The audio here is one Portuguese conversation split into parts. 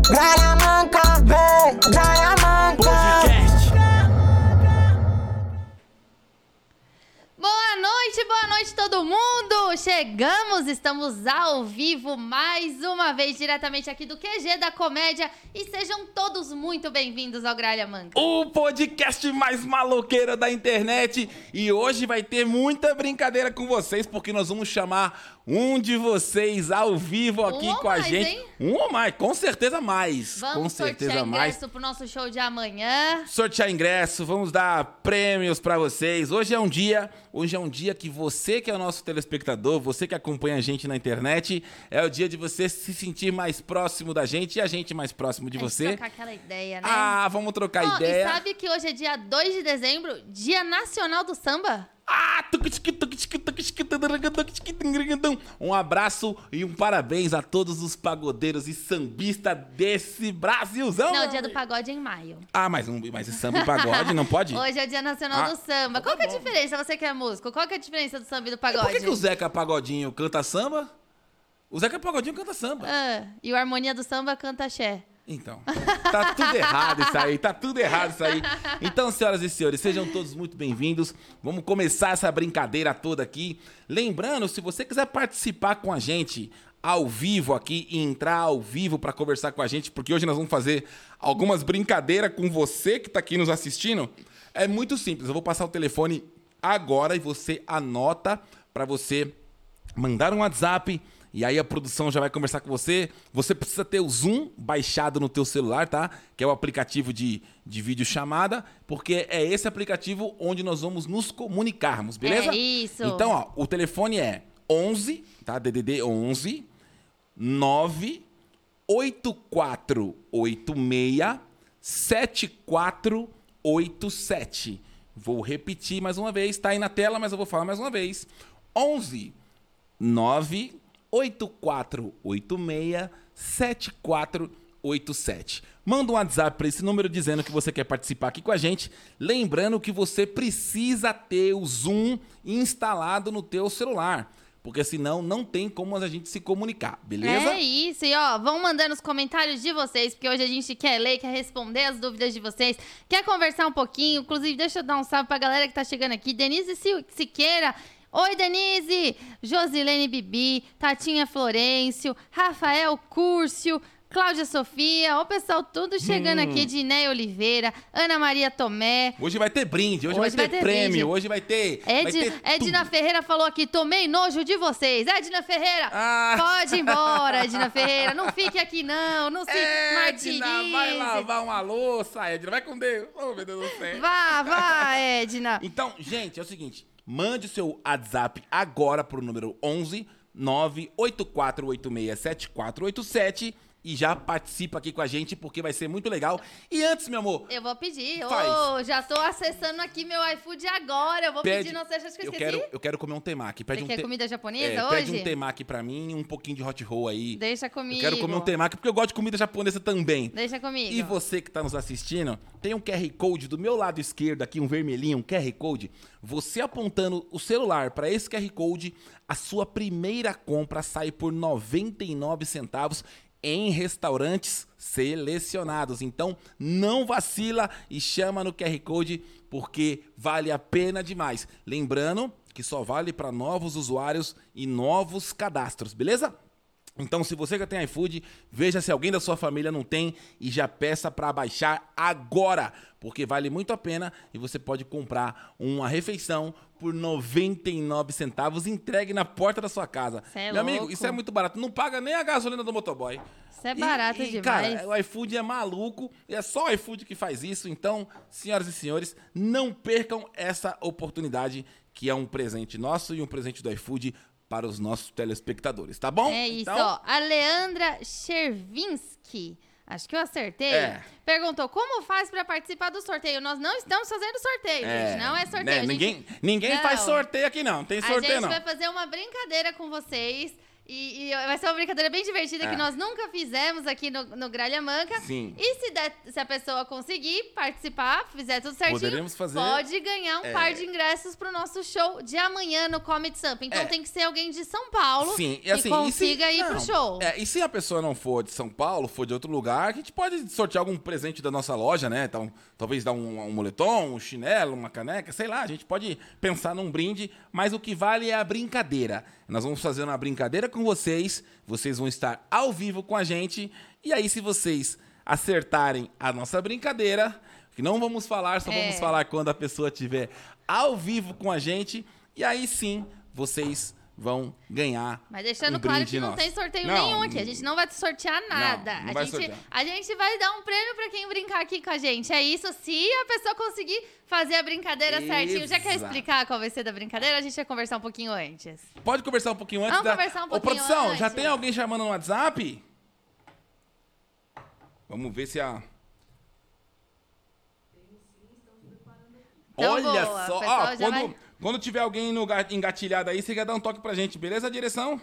Gralha manca, vem, gralha manca. Podcast. Boa noite, boa noite todo mundo! Chegamos, estamos ao vivo mais uma vez diretamente aqui do QG da Comédia e sejam todos muito bem-vindos ao Gralha Manca. O podcast mais maloqueiro da internet. E hoje vai ter muita brincadeira com vocês, porque nós vamos chamar um de vocês ao vivo aqui ou com a mais, gente. hein? Um ou mais, com certeza mais. com Vamos certeza sortear mais. ingresso pro nosso show de amanhã. sortear ingresso, vamos dar prêmios pra vocês. Hoje é um dia, hoje é um dia que você que é o nosso telespectador, você que acompanha a gente na internet, é o dia de você se sentir mais próximo da gente e a gente mais próximo de A gente você. trocar aquela ideia, né? Ah, vamos trocar ideia. E sabe que hoje é dia 2 de dezembro, Dia Nacional do Samba? Ah. Um abraço e um parabéns a todos os pagodeiros e sambistas desse Brasilzão. Não, o dia do pagode é em maio. Ah, mas, mas samba e pagode não pode? Hoje é o Dia Nacional Ah, do Samba. Qual que é a diferença, você que é músico? Qual que é a diferença do samba e do pagode? Por que, que o Zeca Pagodinho canta samba? O Zeca Pagodinho canta samba. Ah, e o Harmonia do Samba canta axé. Então, tá tudo errado isso aí, tá tudo errado isso aí. Então, senhoras e senhores, sejam todos muito bem-vindos. Vamos começar essa brincadeira toda aqui. Lembrando, se você quiser participar com a gente ao vivo aqui e entrar ao vivo para conversar com a gente, porque hoje nós vamos fazer algumas brincadeiras com você que tá aqui nos assistindo, é muito simples. Eu vou passar o telefone agora e você anota para você mandar um WhatsApp e aí a produção já vai conversar com você. Você precisa ter o Zoom baixado no teu celular, tá? Que é o aplicativo de, de videochamada, porque é esse aplicativo onde nós vamos nos comunicarmos, beleza? É isso. Então, ó, o telefone é 11, tá? DDD 11 9 8486 7487. Vou repetir mais uma vez, tá aí na tela, mas eu vou falar mais uma vez. 11 984867487. Manda um WhatsApp para esse número dizendo que você quer participar aqui com a gente, lembrando que você precisa ter o Zoom instalado no teu celular, porque senão não tem como a gente se comunicar, beleza? É isso, e ó, vão mandando os comentários de vocês, porque hoje a gente quer ler, quer responder as dúvidas de vocês, quer conversar um pouquinho. Inclusive, deixa eu dar um salve pra galera que tá chegando aqui. Denise Si- Siqueira. Oi, Denise! Josilene Bibi, Tatinha Florencio, Rafael Cúrcio, Cláudia Sofia, o pessoal tudo chegando Hum. aqui, Edneia Oliveira, Ana Maria Tomé. Hoje vai ter brinde, hoje, Hoje vai vai ter, ter prêmio, brinde. hoje vai ter. vai Ed, ter Edna. Ferreira falou aqui, tomei nojo de vocês. Edna Ferreira, Ah. pode ir embora, Edna Ferreira. Não fique aqui, não. Não se martirize. Edna, vai lavar uma louça, Edna, vai com Deus. Oh, meu Deus do céu. Vá, vá, Edna. Então, gente, é o seguinte: mande o seu WhatsApp agora pro número 11 984867487 e já participa aqui com a gente porque vai ser muito legal. E antes, meu amor, Eu vou pedir. Faz. Ô, já tô acessando aqui meu iFood agora. Eu vou pede. pedir, não sei, acho que eu esqueci. quero, eu quero comer um temaki. Pede Você um quer te- comida japonesa é, hoje? Pede um temaki pra mim um pouquinho de hot roll aí. Deixa comigo. Eu quero comer um temaki porque eu gosto de comida japonesa também. Deixa comigo. E você que está nos assistindo, tem um QR Code do meu lado esquerdo aqui, um vermelhinho, um QR Code. Você apontando o celular para esse QR Code, a sua primeira compra sai por 99 centavos em restaurantes selecionados. Então, não vacila e chama no QR Code porque vale a pena demais. Lembrando que só vale para novos usuários e novos cadastros, beleza? Então, se você já tem iFood, veja se alguém da sua família não tem e já peça para baixar agora, porque vale muito a pena e você pode comprar uma refeição por 99 centavos entregue na porta da sua casa. Cê é Meu amigo, louco. isso é muito barato. Não paga nem a gasolina do motoboy. Isso é barato e, e, demais. Cara, o iFood é maluco, e é só o iFood que faz isso. Então, senhoras e senhores, não percam essa oportunidade, que é um presente nosso e um presente do iFood para os nossos telespectadores, tá bom? É isso, Então, ó. A Leandra Chervinsky, acho que eu acertei, É. perguntou como faz pra participar do sorteio. Nós não estamos fazendo sorteio, gente. Não é sorteio. né, a gente- Ninguém, ninguém Não. faz sorteio aqui, não. Tem A sorteio, gente não. vai fazer uma brincadeira com vocês. E, e vai ser uma brincadeira bem divertida É. que nós nunca fizemos aqui no, no Gralha Manca. Sim. E se, der- se a pessoa conseguir participar, fizer tudo certinho, Poderemos fazer- pode ganhar um É. par de ingressos pro nosso show de amanhã no Comedy Sampa. Então É. tem que ser alguém de São Paulo Sim, e que assim, e se- consiga ir pro não, show. É, e se a pessoa não for de São Paulo, for de outro lugar, a gente pode sortear algum presente da nossa loja, né? Então, talvez dar um, um moletom, um chinelo, uma caneca, sei lá. A gente pode pensar num brinde, mas o que vale é a brincadeira. Nós vamos fazer uma brincadeira com vocês, vocês vão estar ao vivo com a gente, e aí se vocês acertarem a nossa brincadeira, que não vamos falar, só É. vamos falar quando a pessoa estiver ao vivo com a gente, e aí sim vocês vão ganhar Mas deixando um claro que não nosso. tem sorteio Não, nenhum aqui. A gente não vai sortear nada. não a, vai gente, sortear. a gente vai dar um prêmio pra quem brincar aqui com a gente. É isso, se a pessoa conseguir fazer a brincadeira certinho. Já quer Exato. explicar qual vai ser da brincadeira? A gente vai conversar um pouquinho antes. Pode conversar um pouquinho antes Vamos da... conversar um Ô, pouquinho produção, já antes. tem alguém chamando no WhatsApp? Vamos ver se a... Então, Olha boa, só, já quando, vai- quando tiver alguém no ga- engatilhado aí, você quer dar um toque pra gente, beleza, direção?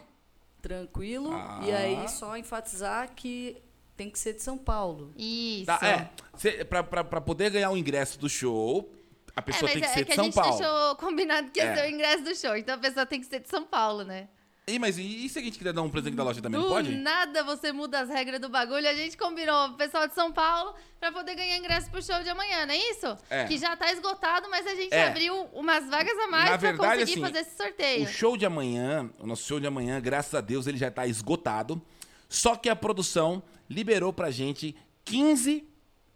Tranquilo. Ah. E aí, só enfatizar que tem que ser de São Paulo. Isso. Tá, é, cê, pra, pra, pra poder ganhar o ingresso do show, a É, pessoa mas tem que é ser que de a São gente Paulo. deixou combinado que ia É. ser o ingresso do show. Então a pessoa tem que ser de São Paulo, né? Ih, mas e, e se a gente quiser dar um presente da loja também, não do pode? nada você muda as regras do bagulho. A gente combinou o pessoal de São Paulo pra poder ganhar ingresso pro show de amanhã, não é isso? É. Que já tá esgotado, mas a gente É. abriu umas vagas a mais Na pra verdade, conseguir assim, fazer esse sorteio. O show de amanhã, o nosso show de amanhã, graças a Deus, ele já tá esgotado. Só que a produção liberou pra gente 15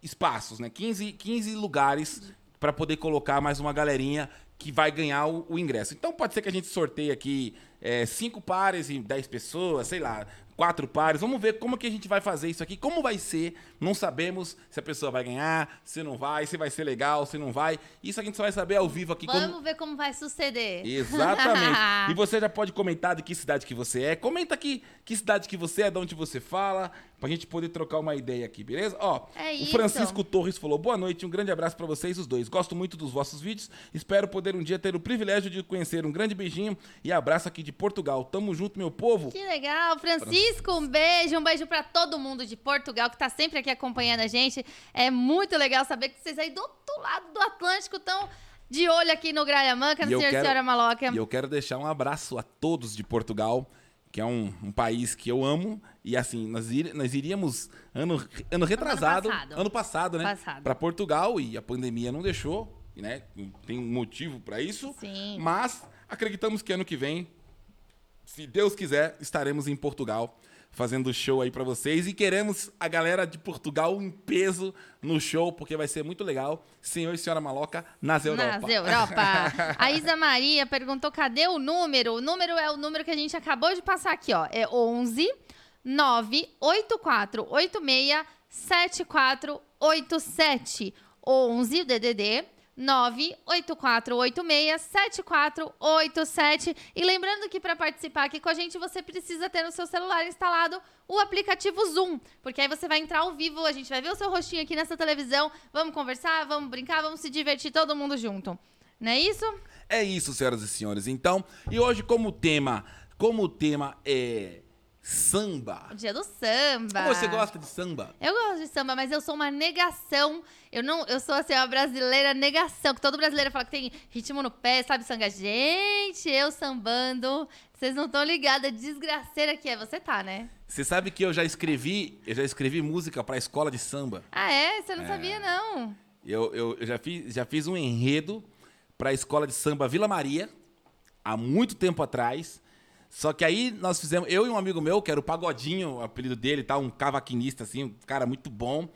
espaços, né? 15, 15 lugares pra poder colocar mais uma galerinha que vai ganhar o, o ingresso. Então pode ser que a gente sorteie aqui é, cinco pares e 10 pessoas, sei lá, quatro pares. Vamos ver como que a gente vai fazer isso aqui, como vai ser. Não sabemos se a pessoa vai ganhar, se não vai, se vai ser legal, se não vai. Isso a gente só vai saber ao vivo aqui. como- Vamos ver como vai suceder. Exatamente. e você já pode comentar de que cidade que você é. Comenta aqui que cidade que você é, de onde você fala, pra gente poder trocar uma ideia aqui, beleza? Ó, É o. Francisco Torres falou: "Boa noite, um grande abraço pra vocês os dois. Gosto muito dos vossos vídeos. Espero poder um dia ter o privilégio de conhecer. Um grande beijinho e abraço aqui de Portugal. Tamo junto, meu povo." Que legal, Francisco, um beijo, um beijo pra todo mundo de Portugal que tá sempre aqui acompanhando a gente. É muito legal saber que vocês aí do outro lado do Atlântico estão de olho aqui no Gralha Manca, no E Senhor e quero- Senhora Maloca. E eu quero deixar um abraço a todos de Portugal, que é um, um país que eu amo. E assim, nós, ir- nós iríamos ano, ano retrasado, passado. ano passado, né? Para Portugal e a pandemia não deixou, né? Tem um motivo para isso. Sim. Mas acreditamos que ano que vem, se Deus quiser, estaremos em Portugal fazendo show aí para vocês e queremos a galera de Portugal em peso no show porque vai ser muito legal. Senhor e senhora Maloca nas Europa. Nas Europa. A Isa Maria perguntou cadê o número. O número é o número que a gente acabou de passar aqui, ó. É 11 98486 7487. 11 o DDD 98486 7487. E lembrando que para participar aqui com a gente, você precisa ter no seu celular instalado o aplicativo Zoom, porque aí você vai entrar ao vivo, a gente vai ver o seu rostinho aqui nessa televisão, vamos conversar, vamos brincar, vamos se divertir todo mundo junto. Não é isso? É isso, senhoras e senhores. Então, e hoje como tema, como o tema é samba. O dia do samba. Como você gosta de samba? Eu gosto de samba, mas eu sou uma negação. Eu não, eu sou assim, uma brasileira negação, que todo brasileiro fala que tem ritmo no pé, sabe sanga. Gente, eu sambando. Vocês não estão ligados a desgraceira que é. Você tá, né? Você sabe que eu já escrevi, eu já escrevi música pra escola de samba. Ah, é? Você não sabia, não. Eu, eu, eu já, fiz, já fiz um enredo pra escola de samba Vila Maria, há muito tempo atrás. Só que aí nós fizemos, eu e um amigo meu, que era o Pagodinho, o apelido dele, tá, um cavaquinista, assim, um cara muito bom.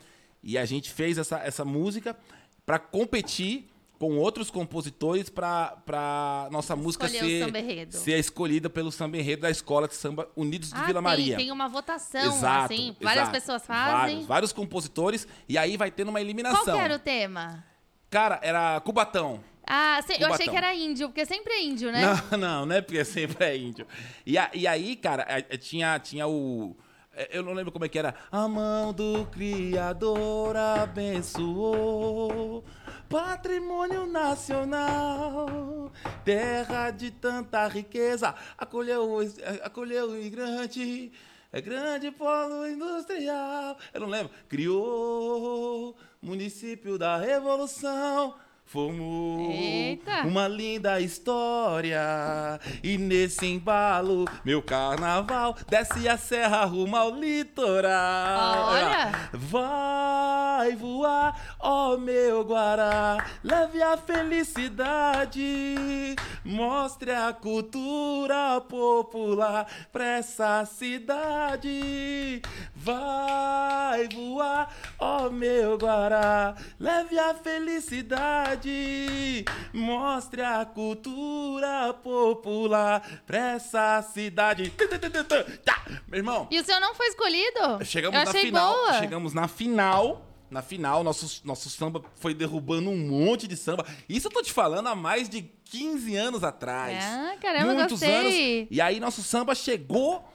E a gente fez essa, essa música pra competir com outros compositores pra, pra nossa música Escolher ser, ser escolhida pelo samba enredo da escola de samba Unidos de Ah, Vila tem, Maria. tem uma votação, Exato, assim. Várias exato. pessoas fazem. Vários, vários compositores. E aí vai tendo uma eliminação. Qual que era o tema? Cara, era Cubatão. Ah, se- eu achei que era índio, porque sempre é índio, né? Não, não, não é porque sempre é índio. E, a- e aí, cara, a- tinha, tinha o. é, Eu não lembro como é que era. A mão do Criador abençoou patrimônio nacional, terra de tanta riqueza, acolheu, acolheu o imigrante, é grande polo industrial. Eu não lembro. Criou município da revolução. Fomos Eita. uma linda história. E nesse embalo, meu carnaval desce a serra rumo ao litoral. Olha. Vai voar, ó meu Guará, leve a felicidade, mostre a cultura popular pra essa cidade. Vai voar, ó meu Guará, leve a felicidade, mostre a cultura popular pra essa cidade. Tá, meu irmão. E o seu não foi escolhido? Chegamos Eu na final. boa. Chegamos na final. Na final, nosso, nosso samba foi derrubando um monte de samba. Isso eu tô te falando há mais de 15 anos atrás. Ah, caramba, Muitos gostei. anos. E aí nosso samba chegou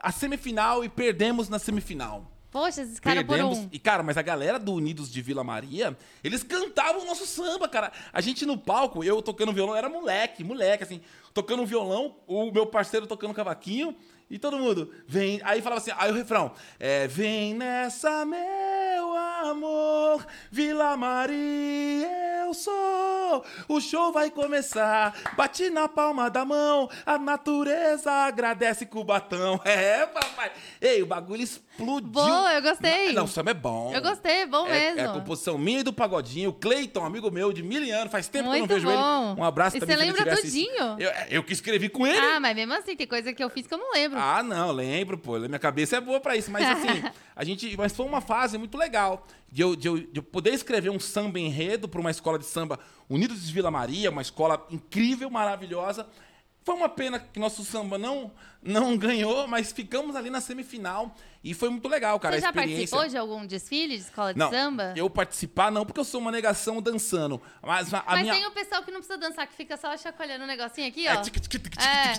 à semifinal e perdemos na semifinal. Poxa, esses caras por um. E, cara, mas a galera do Unidos de Vila Maria, eles cantavam o nosso samba, cara. A gente no palco, eu tocando violão, era moleque, moleque, assim, tocando violão, o meu parceiro tocando cavaquinho, e todo mundo, vem. Aí falava assim, aí o refrão, é, vem nessa, meu amor, Vila Maria, eu sou. O show vai começar, bate na palma da mão, a natureza agradece Cubatão. É, papai. Ei, o bagulho explodiu. Boa, eu gostei. Não, o samba é bom. Eu gostei, é bom É, mesmo. é a composição minha e do Pagodinho. O Cleiton, amigo meu de mil anos, faz tempo Muito que eu não vejo bom. ele. Um abraço E também. você lembra tudinho? Eu, eu que escrevi com ele. Ah, mas mesmo assim, tem coisa que eu fiz que eu não lembro. Ah, não, lembro, pô. Minha cabeça é boa pra isso. Mas assim, a gente. Mas foi uma fase muito legal. De eu, de eu, de eu poder escrever um samba enredo pra uma escola de samba Unidos de Vila Maria, uma escola incrível, maravilhosa. Foi uma pena que nosso samba não, não ganhou, mas ficamos ali na semifinal. E foi muito legal, cara. Você já participou de algum desfile de escola de Não, samba? eu participar não, porque eu sou uma negação dançando. Mas a, a Mas minha... tem o pessoal que não precisa dançar, que fica só chacoalhando o negocinho aqui, É ó. É.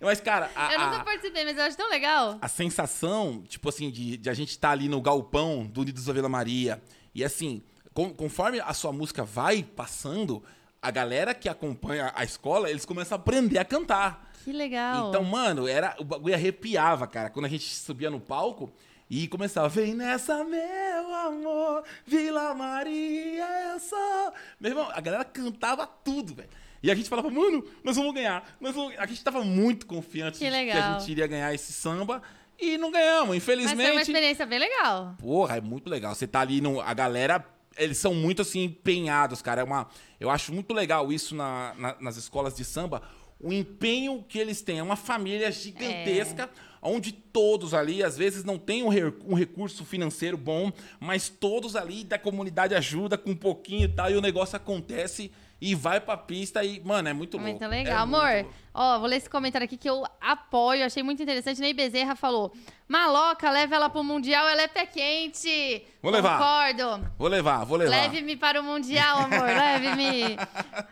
Mas, cara, a, Eu nunca participei, mas eu acho tão legal. a sensação, tipo assim, de, de a gente estar ali no galpão do Unidos da Vila Maria. E assim, com- conforme a sua música vai passando, a galera que acompanha a escola, eles começam a aprender a cantar. Que legal. Então, mano, era, o bagulho arrepiava, cara. Quando a gente subia no palco e começava, vem nessa, meu amor, Vila Maria, eu sou. Meu irmão, a galera cantava tudo, velho. E a gente falava, mano, nós vamos ganhar. Nós vamos... ganhar." A gente tava muito confiante Que de que a legal. gente iria ganhar esse samba. E não ganhamos, mas foi uma infelizmente. experiência bem legal. Porra, é muito legal. Você tá ali no. A galera. Eles são muito assim empenhados, cara. É uma, eu acho muito legal isso na- na- nas escolas de samba. O empenho que eles têm. É uma família gigantesca, onde todos ali, às vezes, não têm um, re- um recurso financeiro bom, mas todos ali da comunidade ajuda com um pouquinho e tal, e o negócio acontece e vai pra pista e, mano, é muito louco. Muito É legal. muito Amor, louco. Ó, vou ler esse comentário aqui que eu apoio, achei muito interessante. Ney Bezerra falou: Maloca, leva ela pro Mundial, ela é pé quente. Vou levar. Concordo. Vou levar, vou levar. Leve-me para o Mundial, amor, leve-me.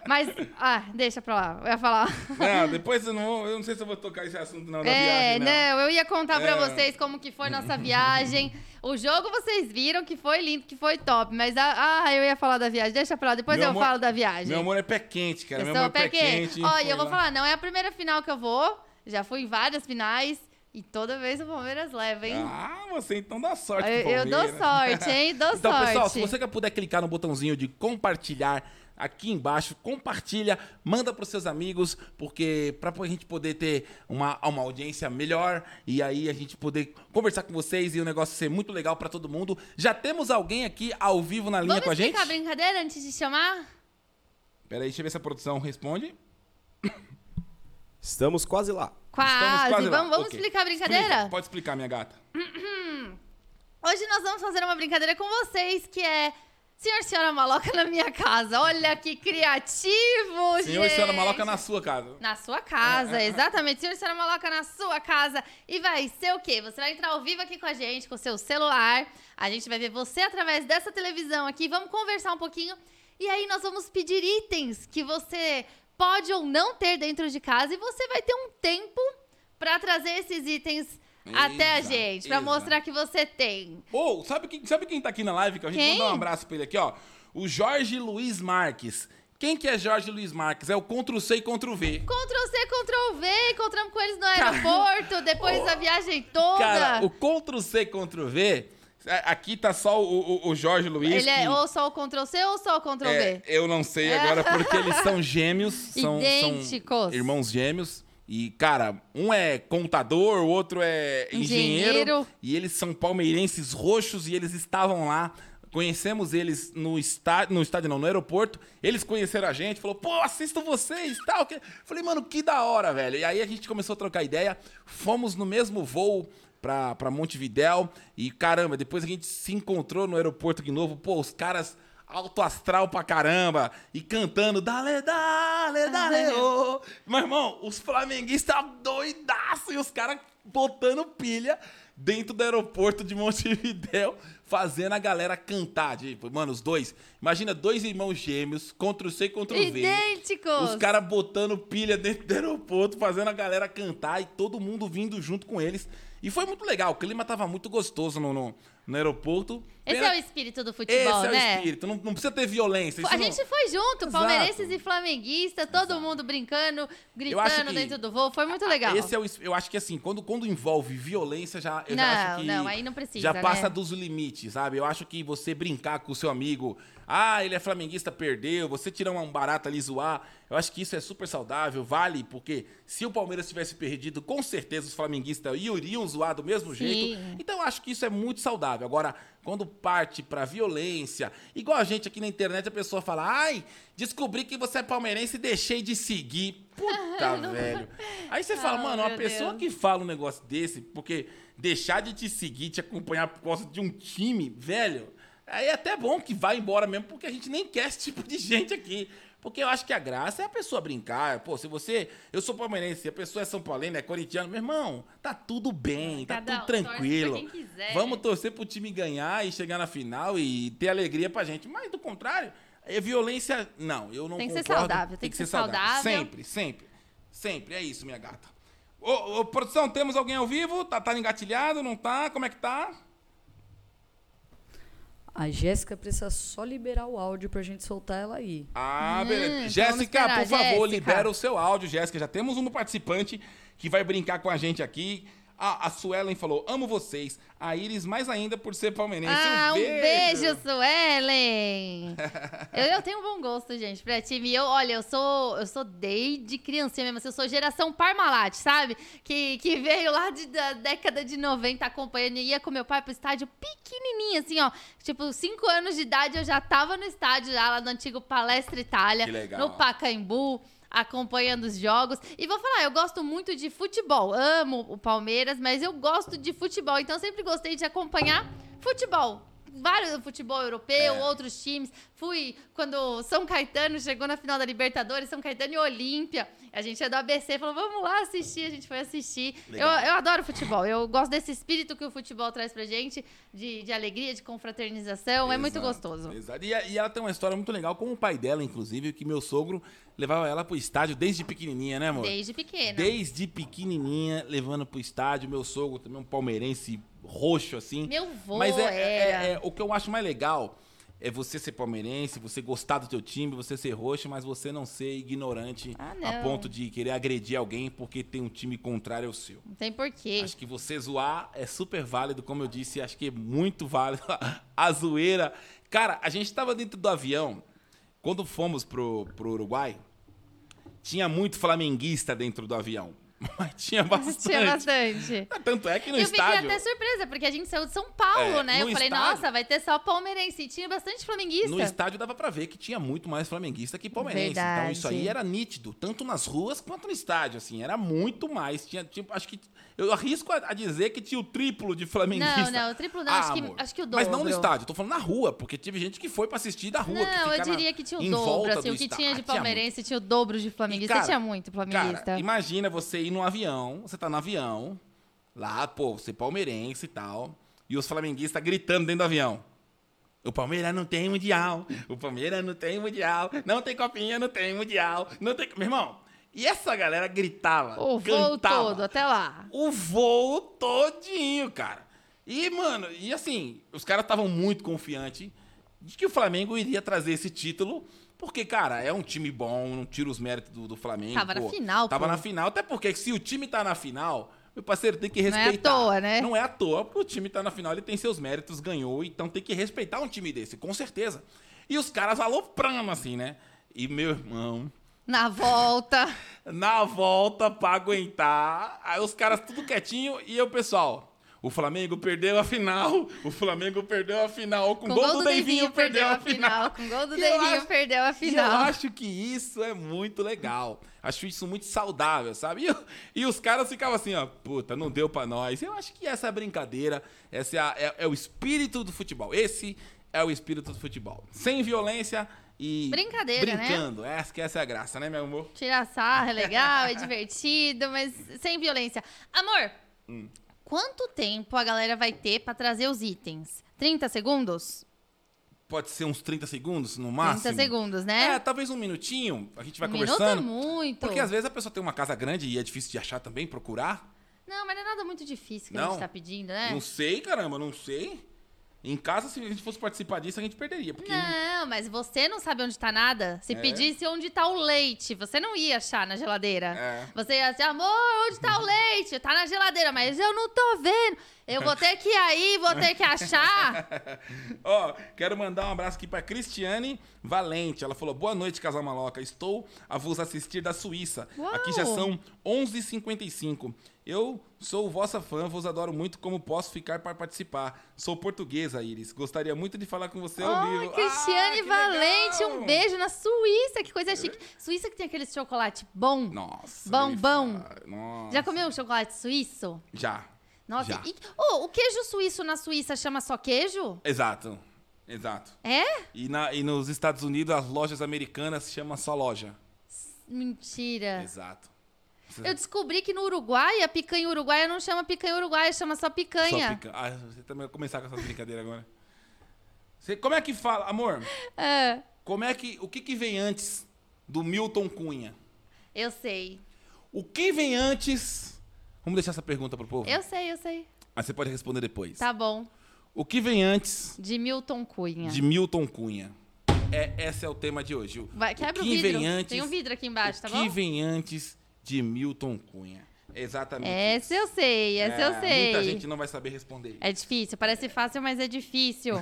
Mas, ah, deixa pra lá, eu ia falar. Não, depois eu não, eu não sei se eu vou tocar esse assunto não, da É, viagem, não. não, eu ia contar pra É. vocês como que foi nossa viagem. O jogo vocês viram que foi lindo, que foi top, mas a- ah, eu ia falar da viagem. Deixa pra lá, depois Meu eu amor- falo da viagem. Meu amor é pé quente, cara. Eu Meu amor é pé quente. Ó, e foi eu vou lá. falar, não é a primeira final que eu vou. Já fui em várias finais e toda vez o Palmeiras leva, hein? Ah, você então dá sorte eu, eu dou sorte, hein? Dou Então, sorte. pessoal, se você puder clicar no botãozinho de compartilhar aqui embaixo, compartilha, manda pros seus amigos, porque pra a gente poder ter uma, uma audiência melhor e aí a gente poder conversar com vocês e o negócio ser muito legal pra todo mundo. Já temos alguém aqui ao vivo na linha Vamos com a gente? explicar a brincadeira antes de chamar? Peraí, deixa eu ver se a produção responde. Estamos quase lá. Quase. Estamos quase lá. Vamos, vamos Ok. explicar a brincadeira? Explica. Pode explicar, minha gata. Hoje nós vamos fazer uma brincadeira com vocês, que é Senhor e Senhora Maloca na minha casa. Olha que criativo, gente. Senhor e senhora maloca na sua casa. Na sua casa, exatamente. Senhor e Senhora Maloca na sua casa. E vai ser o quê? Você vai entrar ao vivo aqui com a gente, com o seu celular. A gente vai ver você através dessa televisão aqui. Vamos conversar um pouquinho. E aí nós vamos pedir itens que você pode ou não ter dentro de casa. E você vai ter um tempo para trazer esses itens até a gente, pra exato. mostrar que você tem. Ou, sabe quem, sabe quem tá aqui na live? Que a gente Quem? manda um abraço pra ele aqui, ó. O Jorge Luiz Marques. Quem que é Jorge Luiz Marques? É o Ctrl C e Ctrl V. Ctrl C, Ctrl V, encontramos com eles no aeroporto, depois da viagem toda. Cara, o Ctrl C, Ctrl V, aqui tá só o, o- o Jorge Luiz. Ele é que- ou só o Ctrl C ou só o Ctrl é, V? eu não sei agora porque eles são gêmeos. São, Idênticos. São irmãos gêmeos. E, cara, um é contador, o outro é engenheiro, Engenheiro. E eles são palmeirenses roxos e eles estavam lá. Conhecemos eles no estádio, no estádio não, no aeroporto. Eles conheceram a gente, falou, pô, assisto vocês, tal. Falei, mano, que da hora, velho. E aí a gente começou a trocar ideia. Fomos no mesmo voo pra, pra Montevidéu. E caramba, depois a gente se encontrou no aeroporto de novo. Pô, os caras alto astral pra caramba. E cantando, dale, dale, dale, ô. Meu irmão, os flamenguistas doidaço e os caras botando pilha dentro do aeroporto de Montevidéu, fazendo a galera cantar. Tipo, mano, os dois. Imagina dois irmãos gêmeos, contra o C e contra o V. Idênticos. Os caras botando pilha dentro do aeroporto, fazendo a galera cantar e todo mundo vindo junto com eles. E foi muito legal, o clima tava muito gostoso no, no, no aeroporto. Esse Pena- é o espírito do Esse futebol, é o né? espírito, não, não precisa ter violência. A não- gente foi junto, Exato. palmeirenses e flamenguistas, todo mundo brincando, gritando que- dentro do voo. Foi muito legal. Esse é o, eu acho que assim, quando, quando envolve violência, já, eu já Não, acho que. não, aí não precisa, Já passa né? dos limites, sabe? Eu acho que você brincar com o seu amigo, ah, ele é flamenguista, perdeu, você tirar um barato ali zoar, eu acho que isso é super saudável, vale, porque se o Palmeiras tivesse perdido, com certeza os flamenguistas iriam zoar do mesmo Sim. jeito. Então eu acho que isso é muito saudável. Agora, quando parte pra violência, igual a gente aqui na internet, a pessoa fala, ai, descobri que você é palmeirense e deixei de seguir. Puta, velho. Aí você fala, Ah, mano, uma pessoa Deus. que fala um negócio desse, porque deixar de te seguir, te acompanhar por causa de um time, velho, aí é até bom que vá embora mesmo, porque a gente nem quer esse tipo de gente aqui. Porque eu acho que a graça é a pessoa brincar. Pô, se você. Eu sou palmeirense, a pessoa é São Paulino, é corintiano, meu irmão, tá tudo bem, tá Cada tudo um torce pra tranquilo. Vamos torcer pro time ganhar e chegar na final e ter alegria pra gente. Mas do contrário, é violência. Não, eu não Tem que ser concordo. saudável, tem que ser saudável. Sempre, sempre. Sempre. É isso, minha gata. Ô, ô, produção, temos alguém ao vivo? Tá, tá engatilhado? Não tá? Como é que tá? A Jéssica precisa só liberar o áudio pra gente soltar ela aí. Ah, Hum, beleza. Jéssica, esperar, por favor, Jéssica. libera o seu áudio, Jéssica. Já temos um participante que vai brincar com a gente aqui. Ah, a Suelen falou: amo vocês. A Iris, mais ainda por ser palmeirense. Ah, um beijo, beijo. Suelen! eu, eu tenho um bom gosto, gente, pra time. Eu, olha, eu sou, eu sou desde criancinha mesmo, assim, eu sou geração Parmalat, sabe? Que, que veio lá de, da década de 90 acompanhando, e ia com meu pai pro estádio pequenininha, assim, ó. Tipo, 5 anos de idade eu já tava no estádio, já lá no antigo Palestra Itália, Que legal. no Pacaembu acompanhando os jogos. E vou falar, eu gosto muito de futebol. Amo o Palmeiras, mas eu gosto de futebol. Então sempre gostei de acompanhar futebol. Vários futebol europeu, É. outros times. Fui quando São Caetano chegou na final da Libertadores, São Caetano e Olímpia. A gente é do ABC, falou, vamos lá assistir. A gente foi assistir. Eu, eu adoro futebol. Eu gosto desse espírito que o futebol traz pra gente, de, de alegria, de confraternização. É muito Exato, gostoso. exato. E, e ela tem uma história muito legal com o pai dela, inclusive, que meu sogro levava ela pro estádio desde pequenininha, né, amor? Desde pequena. Desde pequenininha, levando pro estádio. Meu sogro também um palmeirense roxo, assim. Meu vô Mas é, é- era. é- o que eu acho mais legal é você ser palmeirense, você gostar do teu time, você ser roxo, mas você não ser ignorante Ah, a não. ponto de querer agredir alguém porque tem um time contrário ao seu. Não tem porquê. Acho que você zoar é super válido, como eu disse, acho que é muito válido a zoeira. Cara, a gente tava dentro do avião, quando fomos pro, pro Uruguai, tinha muito flamenguista dentro do avião. Mas tinha bastante. Tinha bastante. Ah, Tanto é que no eu estádio. fiquei até surpresa, porque a gente saiu de São Paulo, É, né? Eu falei, estádio- nossa, vai ter só palmeirense. E tinha bastante flamenguista. No estádio dava pra ver que tinha muito mais flamenguista que palmeirense. Então Verdade. isso aí era nítido, tanto nas ruas quanto no estádio, assim, era muito mais. Tinha, tipo, acho que eu arrisco a, a dizer que tinha o triplo de flamenguista. Não, não, o triplo não, Ah, acho, que, amor. acho que o dobro. Mas não no estádio, tô falando na rua, porque teve gente que foi pra assistir da rua. Não, eu fica na- diria que tinha o dobro, assim, do o que estádio. tinha de Ah, tinha palmeirense tinha o dobro de flamenguista. cara, tinha muito flamenguista. Cara, imagina você ir num avião, você tá no avião, lá, pô, você é palmeirense e tal, e os flamenguistas gritando dentro do avião. O Palmeiras não tem mundial, o Palmeiras não tem mundial, não tem copinha, não tem mundial, não tem... Meu irmão, E essa galera gritava, O voo cantava. todo, até lá. O voo todinho, cara. E, mano, e assim, os caras estavam muito confiantes de que o Flamengo iria trazer esse título. Porque, cara, é um time bom, não tira os méritos do, do Flamengo. Tava na pô. final, Tava pô. na final, até porque se o time tá na final, meu parceiro tem que Não é à respeitar. toa, né? Não é à toa, porque o time tá na final, ele tem seus méritos, ganhou, então tem que respeitar um time desse, com certeza. E os caras aloprando, assim, né? E, meu irmão, Na volta. na volta pra aguentar. Aí os caras tudo quietinho e eu, pessoal. O Flamengo perdeu a final. O Flamengo perdeu a final. Com, Com gol, do Deivinho, perdeu a final. Com gol do Deivinho, perdeu a E eu final. acho que isso é muito legal. Acho isso muito saudável, sabe? E, e os caras ficavam assim, ó, puta, não deu pra nós. Eu acho que essa é a brincadeira, essa é, a- é- é o espírito do futebol. Esse é o espírito do futebol. Sem violência e Brincadeira, né? brincando. Essa, que essa é a graça, né, meu amor? Tirar sarro é legal, é divertido, mas sem violência. Amor, Hum. quanto tempo a galera vai ter pra trazer os itens? 30 segundos? Pode ser uns 30 segundos no máximo. 30 segundos, né? É, talvez um minutinho. A gente vai um minuto é conversando. muito. Porque às vezes a pessoa tem uma casa grande e é difícil de achar também, procurar. Não, mas não é nada muito difícil que a Não. gente tá pedindo, né? Não sei, caramba, não sei. Em casa, se a gente fosse participar disso, a gente perderia. Porque Não, mas você não sabe onde tá nada. Se É? pedisse onde tá o leite, você não ia achar na geladeira. É. Você ia dizer, amor, onde tá o leite? Tá na geladeira, mas eu não tô vendo. Eu vou ter que ir aí, vou ter que achar. Ó, quero mandar um abraço aqui pra Cristiane Valente. Ela falou: Boa noite, Casal Maloca. Estou a vos assistir da Suíça. Aqui já são 11h55. Eu sou vossa fã, vos adoro muito. Como posso ficar para participar? Sou portuguesa, Iris. Gostaria muito de falar com você ao vivo. Oh, Cristiane Ah, Valente, legal! um beijo na Suíça, que coisa chique. Suíça que tem aquele chocolate bom. Nossa. Bom, bom. Nossa. Já comeu um chocolate suíço? Já. Nossa, Já. e, oh, o queijo suíço na Suíça chama só queijo? Exato. Exato. É? E, na, e nos Estados Unidos, as lojas americanas chamam só loja. Mentira. Exato. Eu descobri que no Uruguai, a picanha uruguaia não chama picanha uruguaia, chama só picanha. Só pica... Ah, você também vai começar com essa brincadeira agora. Você, como é que fala, amor? É, Como é que. O que, que vem antes do Milton Cunha? eu sei. O que vem antes. Vamos deixar essa pergunta pro povo? Eu sei, eu sei. Mas você pode responder depois. Tá bom. O que vem antes De Milton Cunha. de Milton Cunha? É, esse é o tema de hoje. O, Vai, quebra o, que vidro. vem antes. Tem um vidro aqui embaixo, o tá que bom? vem antes de Milton Cunha? Exatamente. Essa eu sei, essa eu É, sei. Muita gente não vai saber responder. É difícil, parece fácil, mas é difícil.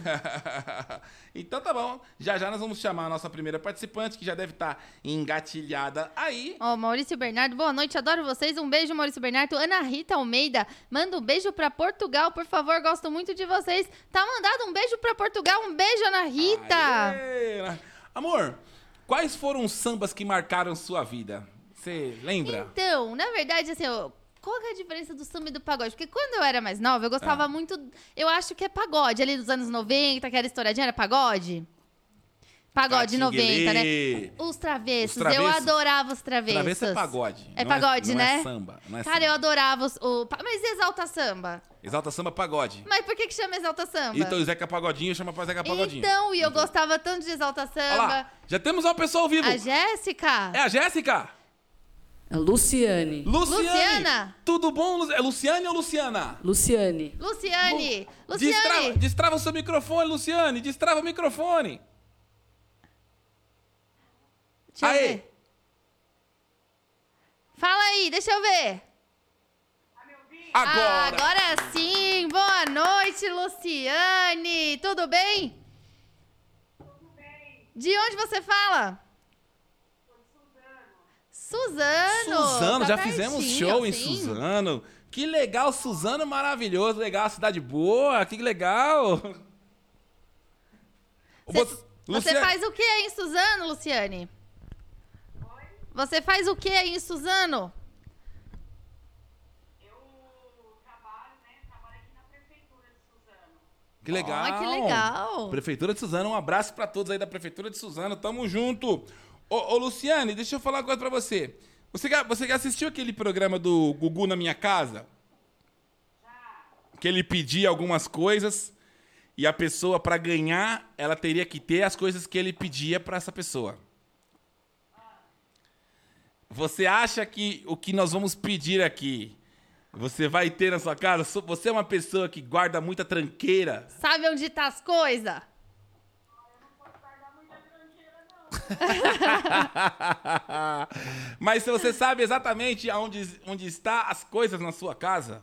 então tá bom. Já já nós vamos chamar a nossa primeira participante, que já deve estar engatilhada aí. Ó, Maurício Bernardo, boa noite, adoro vocês. Um beijo, Maurício Bernardo. Ana Rita Almeida, manda um beijo pra Portugal, por favor, gosto muito de vocês. Tá mandado um beijo pra Portugal, um beijo, Ana Rita. Aê! Amor, quais foram os sambas que marcaram sua vida? Você lembra? Então, na verdade, assim, eu- qual é a diferença do samba e do pagode? Porque quando eu era mais nova, eu gostava Ah. muito. Eu acho que é pagode, ali dos anos 90, que era estouradinha, era pagode? Pagode 90, né? Os travessos, Os travessos. eu adorava os travessos. Travesso é pagode. É não pagode, não né? É samba. É Cara, samba. eu adorava os. O, mas exalta samba? Exalta samba pagode. Mas por que, que chama exalta samba? Então o Zeca Pagodinho chama pra Zeca Pagodinho. Então, e eu gostava tanto de exalta Olha samba. lá, já temos uma pessoa ao vivo. A Jéssica? É a Jéssica? A Luciane. Luciane. Luciana. Tudo bom? Lu- É Luciane ou Luciana? Luciane. Luciane! Destrava, Luciane! destrava o seu microfone, Luciane. Destrava o microfone. Deixa eu Aê. ver. Fala aí, deixa eu ver. Agora. Ah, agora sim! Boa noite, Luciane! Tudo bem? Tudo bem. De onde você fala? Suzano! Suzano, tá já fizemos show em sim. Suzano. Que legal, Suzano maravilhoso, legal, cidade boa, que legal. Você, Você- você Luciane- faz o que aí em Suzano, Luciane? Você faz o que aí em Suzano? Que legal. Ah, que legal. Prefeitura de Suzano, um abraço pra todos aí da Prefeitura de Suzano, tamo junto. Ô, ô Luciane, deixa eu falar uma coisa pra você. Você, você assistiu aquele programa do Gugu na Minha Casa? Que ele pedia algumas coisas e a pessoa, pra ganhar, ela teria que ter as coisas que ele pedia pra essa pessoa. Você acha que o que nós vamos pedir aqui, você vai ter na sua casa? Você é uma pessoa que guarda muita tranqueira? Sabe onde tá as coisas? Mas se você sabe exatamente aonde, onde está as coisas na sua casa?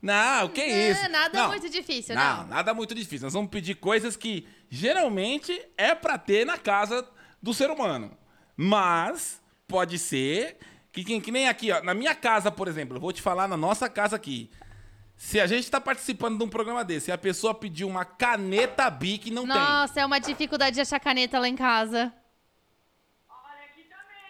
Não, o que é isso? Nada Não. muito difícil, Não, não. nada muito difícil. Nós vamos pedir coisas que geralmente é pra ter na casa do ser humano. Mas pode ser que, que, que nem aqui, ó. Na minha casa, por exemplo, eu vou te falar na nossa casa aqui. Se a gente tá participando de um programa desse e a pessoa pediu uma caneta Bic, não tem. Nossa, é uma dificuldade de achar caneta lá em casa.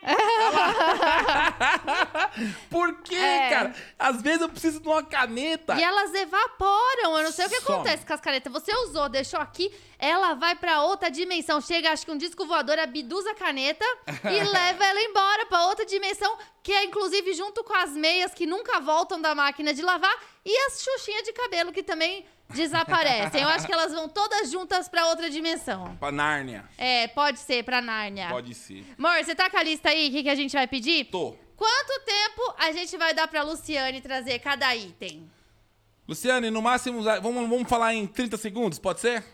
Por quê, É. cara? Às vezes eu preciso de uma caneta. E elas evaporam. Eu não sei o que Some. acontece com as canetas. Você usou, deixou aqui, ela vai pra outra dimensão. Chega, acho que um disco voador abduz a caneta e leva ela embora pra outra dimensão, que é inclusive junto com as meias que nunca voltam da máquina de lavar e as xuxinhas de cabelo que também desaparecem. Eu acho que elas vão todas juntas pra outra dimensão. Pra Nárnia. É, pode ser pra Nárnia. Pode ser. Amor, você tá com a lista aí? O que, que a gente vai pedir? Tô. Quanto tempo a gente vai dar pra Luciane trazer cada item? Luciane, no máximo, vamos, vamos falar em 30 segundos, pode ser?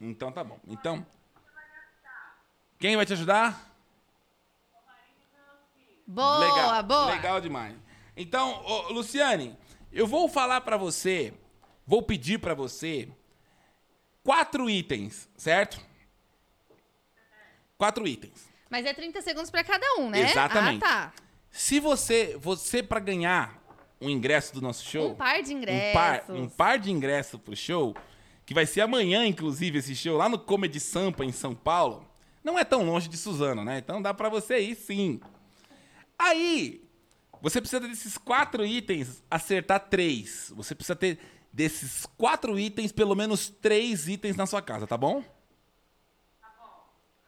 Então tá bom. Então. Quem vai te ajudar? Boa, Legal. boa. Legal demais. Então, ô, Luciane, eu vou falar pra você, vou pedir pra você quatro itens, certo? Quatro itens. Mas é 30 segundos pra cada um, né? Exatamente. Ah, tá. Se você, você para ganhar um ingresso do nosso show, Um par de ingressos. um par, um par de ingressos pro show, que vai ser amanhã, inclusive, esse show lá no Comedy Sampa, em São Paulo. Não é tão longe de Suzano, né? Então dá pra você ir sim. Aí, você precisa desses quatro itens acertar três. Você precisa ter desses quatro itens, pelo menos três itens na sua casa, tá bom?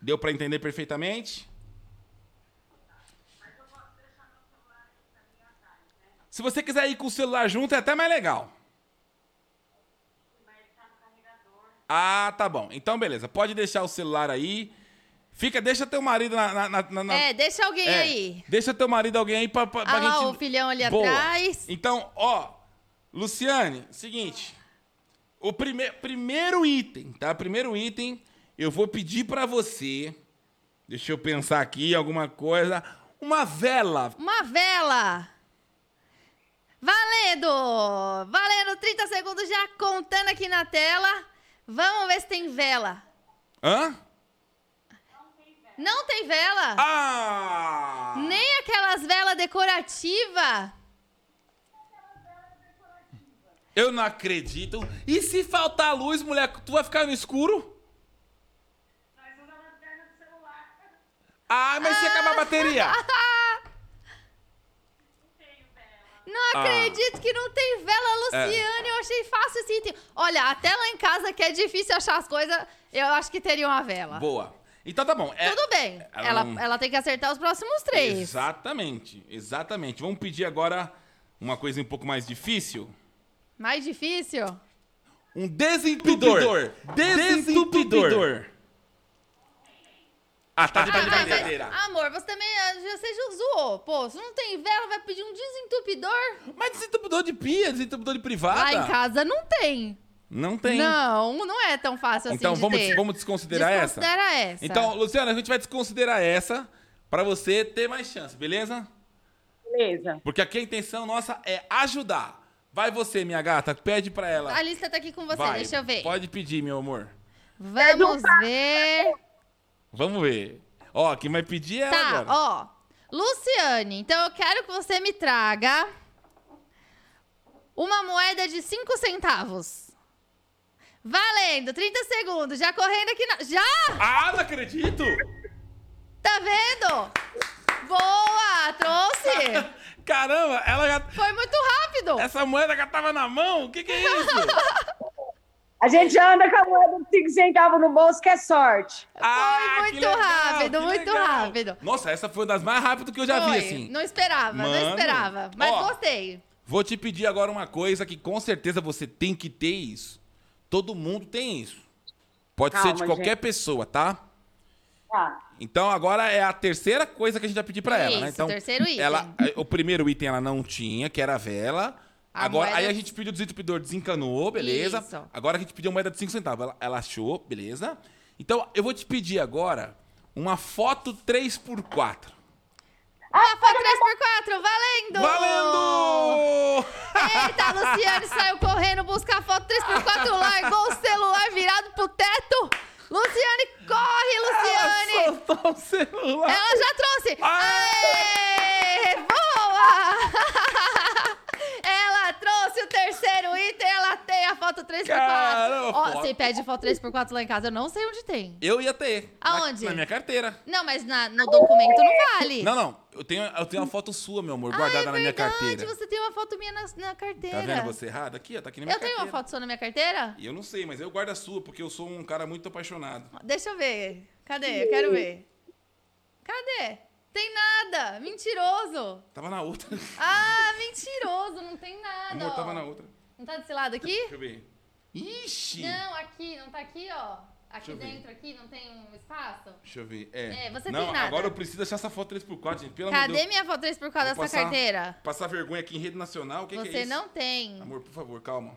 Deu pra entender perfeitamente? Se você quiser ir com o celular junto, é até mais legal. Ah, tá bom. Então, beleza. Pode deixar o celular aí. Fica, deixa teu marido na. na- na- na- É, deixa alguém é, aí. Deixa teu marido alguém aí pra, pra, pra Ah lá, gente. o filhão ali Boa. atrás. Então, ó, Luciane, seguinte. O prime primeiro item, tá? Primeiro item, eu vou pedir pra você. Deixa eu pensar aqui alguma coisa. Uma vela. Uma vela. Valendo! Valendo, 30 segundos já contando aqui na tela. Vamos ver se tem vela. Hã? Não tem vela? Ah! Nem aquelas velas decorativas. Eu não acredito. E se faltar luz, moleque, tu vai ficar no escuro? Ah, mas se acabar a bateria? Não Ah. acredito que não tem vela, Luciane. Eu achei fácil esse item. Olha, até lá em casa que é difícil achar as coisas, eu acho que teria uma vela. Boa. Então tá bom. É- Tudo bem. Ela Ela, não- ela tem que acertar os próximos três. Exatamente, exatamente. Vamos pedir agora uma coisa um pouco mais difícil. Mais difícil? Um desentupidor. Desentupidor. Ah, tá de Ah, mas- brincadeira. amor, você também ah, já- você já zoou. Pô, se não tem vela, vai pedir um desentupidor? Mas desentupidor de pia, desentupidor de privada? Lá em casa não tem. Não tem. Não, não é tão fácil assim Então vamos, vamos desconsiderar, Desconsidera essa? essa. Então, Luciana, a gente vai desconsiderar essa pra você ter mais chance, beleza? Beleza. Porque aqui a intenção nossa é ajudar. Vai você, minha gata, pede pra ela. A lista tá aqui com você, Vai, deixa eu ver. Pode pedir, meu amor. Vamos ver. Vamos ver. Ó, quem vai pedir é ela Tá, agora. ó. Luciane, então eu quero que você me traga uma moeda de 5 centavos. Valendo, 30 segundos, já correndo aqui na... Já! Ah, não acredito! Tá vendo? Boa, trouxe! Caramba, ela já... Foi muito rápido! Essa moeda já tava na mão? O que que é isso? A gente anda com a moeda de 5 centavos no bolso, que é sorte. Ah, muito que legal, rápido, muito legal. rápido. Nossa, essa foi uma das mais rápidas que eu já Foi, vi, assim. Não esperava, Mano, não esperava. Mas ó. gostei. Vou te pedir agora uma coisa que com certeza você tem que ter isso. Todo mundo tem isso. Pode ser Calma, de qualquer gente. pessoa, tá? Tá. Então agora é a terceira coisa que a gente vai pedir pra ela, né? Então, terceiro item. Ela, o primeiro item ela não tinha, que era a vela. A Agora, moeda- aí a gente pediu o desentupidor, desencanou, beleza. Isso. Agora a gente pediu a moeda de 5 centavos. Ela, ela achou, beleza. Então eu vou te pedir agora uma foto 3x4. Ah, foi 3x4, valendo! Valendo! Eita, Luciane saiu correndo buscar a foto 3x4, largou o celular virado pro teto. Luciane, corre, Luciane! Ela soltou o celular. Ela já trouxe! Aê! Aê! Boa! Ela trouxe o terceiro item, ela tem a foto 3x4. Caramba, Ó, foto. você pede foto 3x4 lá em casa, eu não sei onde tem. Eu ia ter. na- Aonde? Na, minha carteira. Não, mas na- no documento não vale. Não, não. Eu tenho, eu tenho uma foto sua, meu amor, ah, guardada é na minha verdade, carteira. você tem uma foto minha na, na carteira. Tá vendo você errado? Aqui, ó. Tá aqui na minha Eu tenho carteira. uma foto sua na minha carteira? E eu não sei, mas eu guardo a sua, porque eu sou um cara muito apaixonado. Deixa eu ver. Cadê? Eu quero ver. Cadê? Tem nada. Mentiroso. Tava na outra. Ah, mentiroso. Não tem nada. Amor, ó. tava na outra. Não tá desse lado aqui? Deixa eu ver. Ixi! Não, aqui. Não tá aqui, ó. Aqui ver. dentro, aqui, não tem um espaço? Deixa eu ver. É, É, você não, tem nada. agora eu preciso achar essa foto 3x4, gente. Pelo amor de Cadê Deus. minha foto 3 por causa Vou dessa passar- carteira? Passar vergonha aqui em rede nacional, o que, que é Você isso? não tem. Amor, por favor, calma.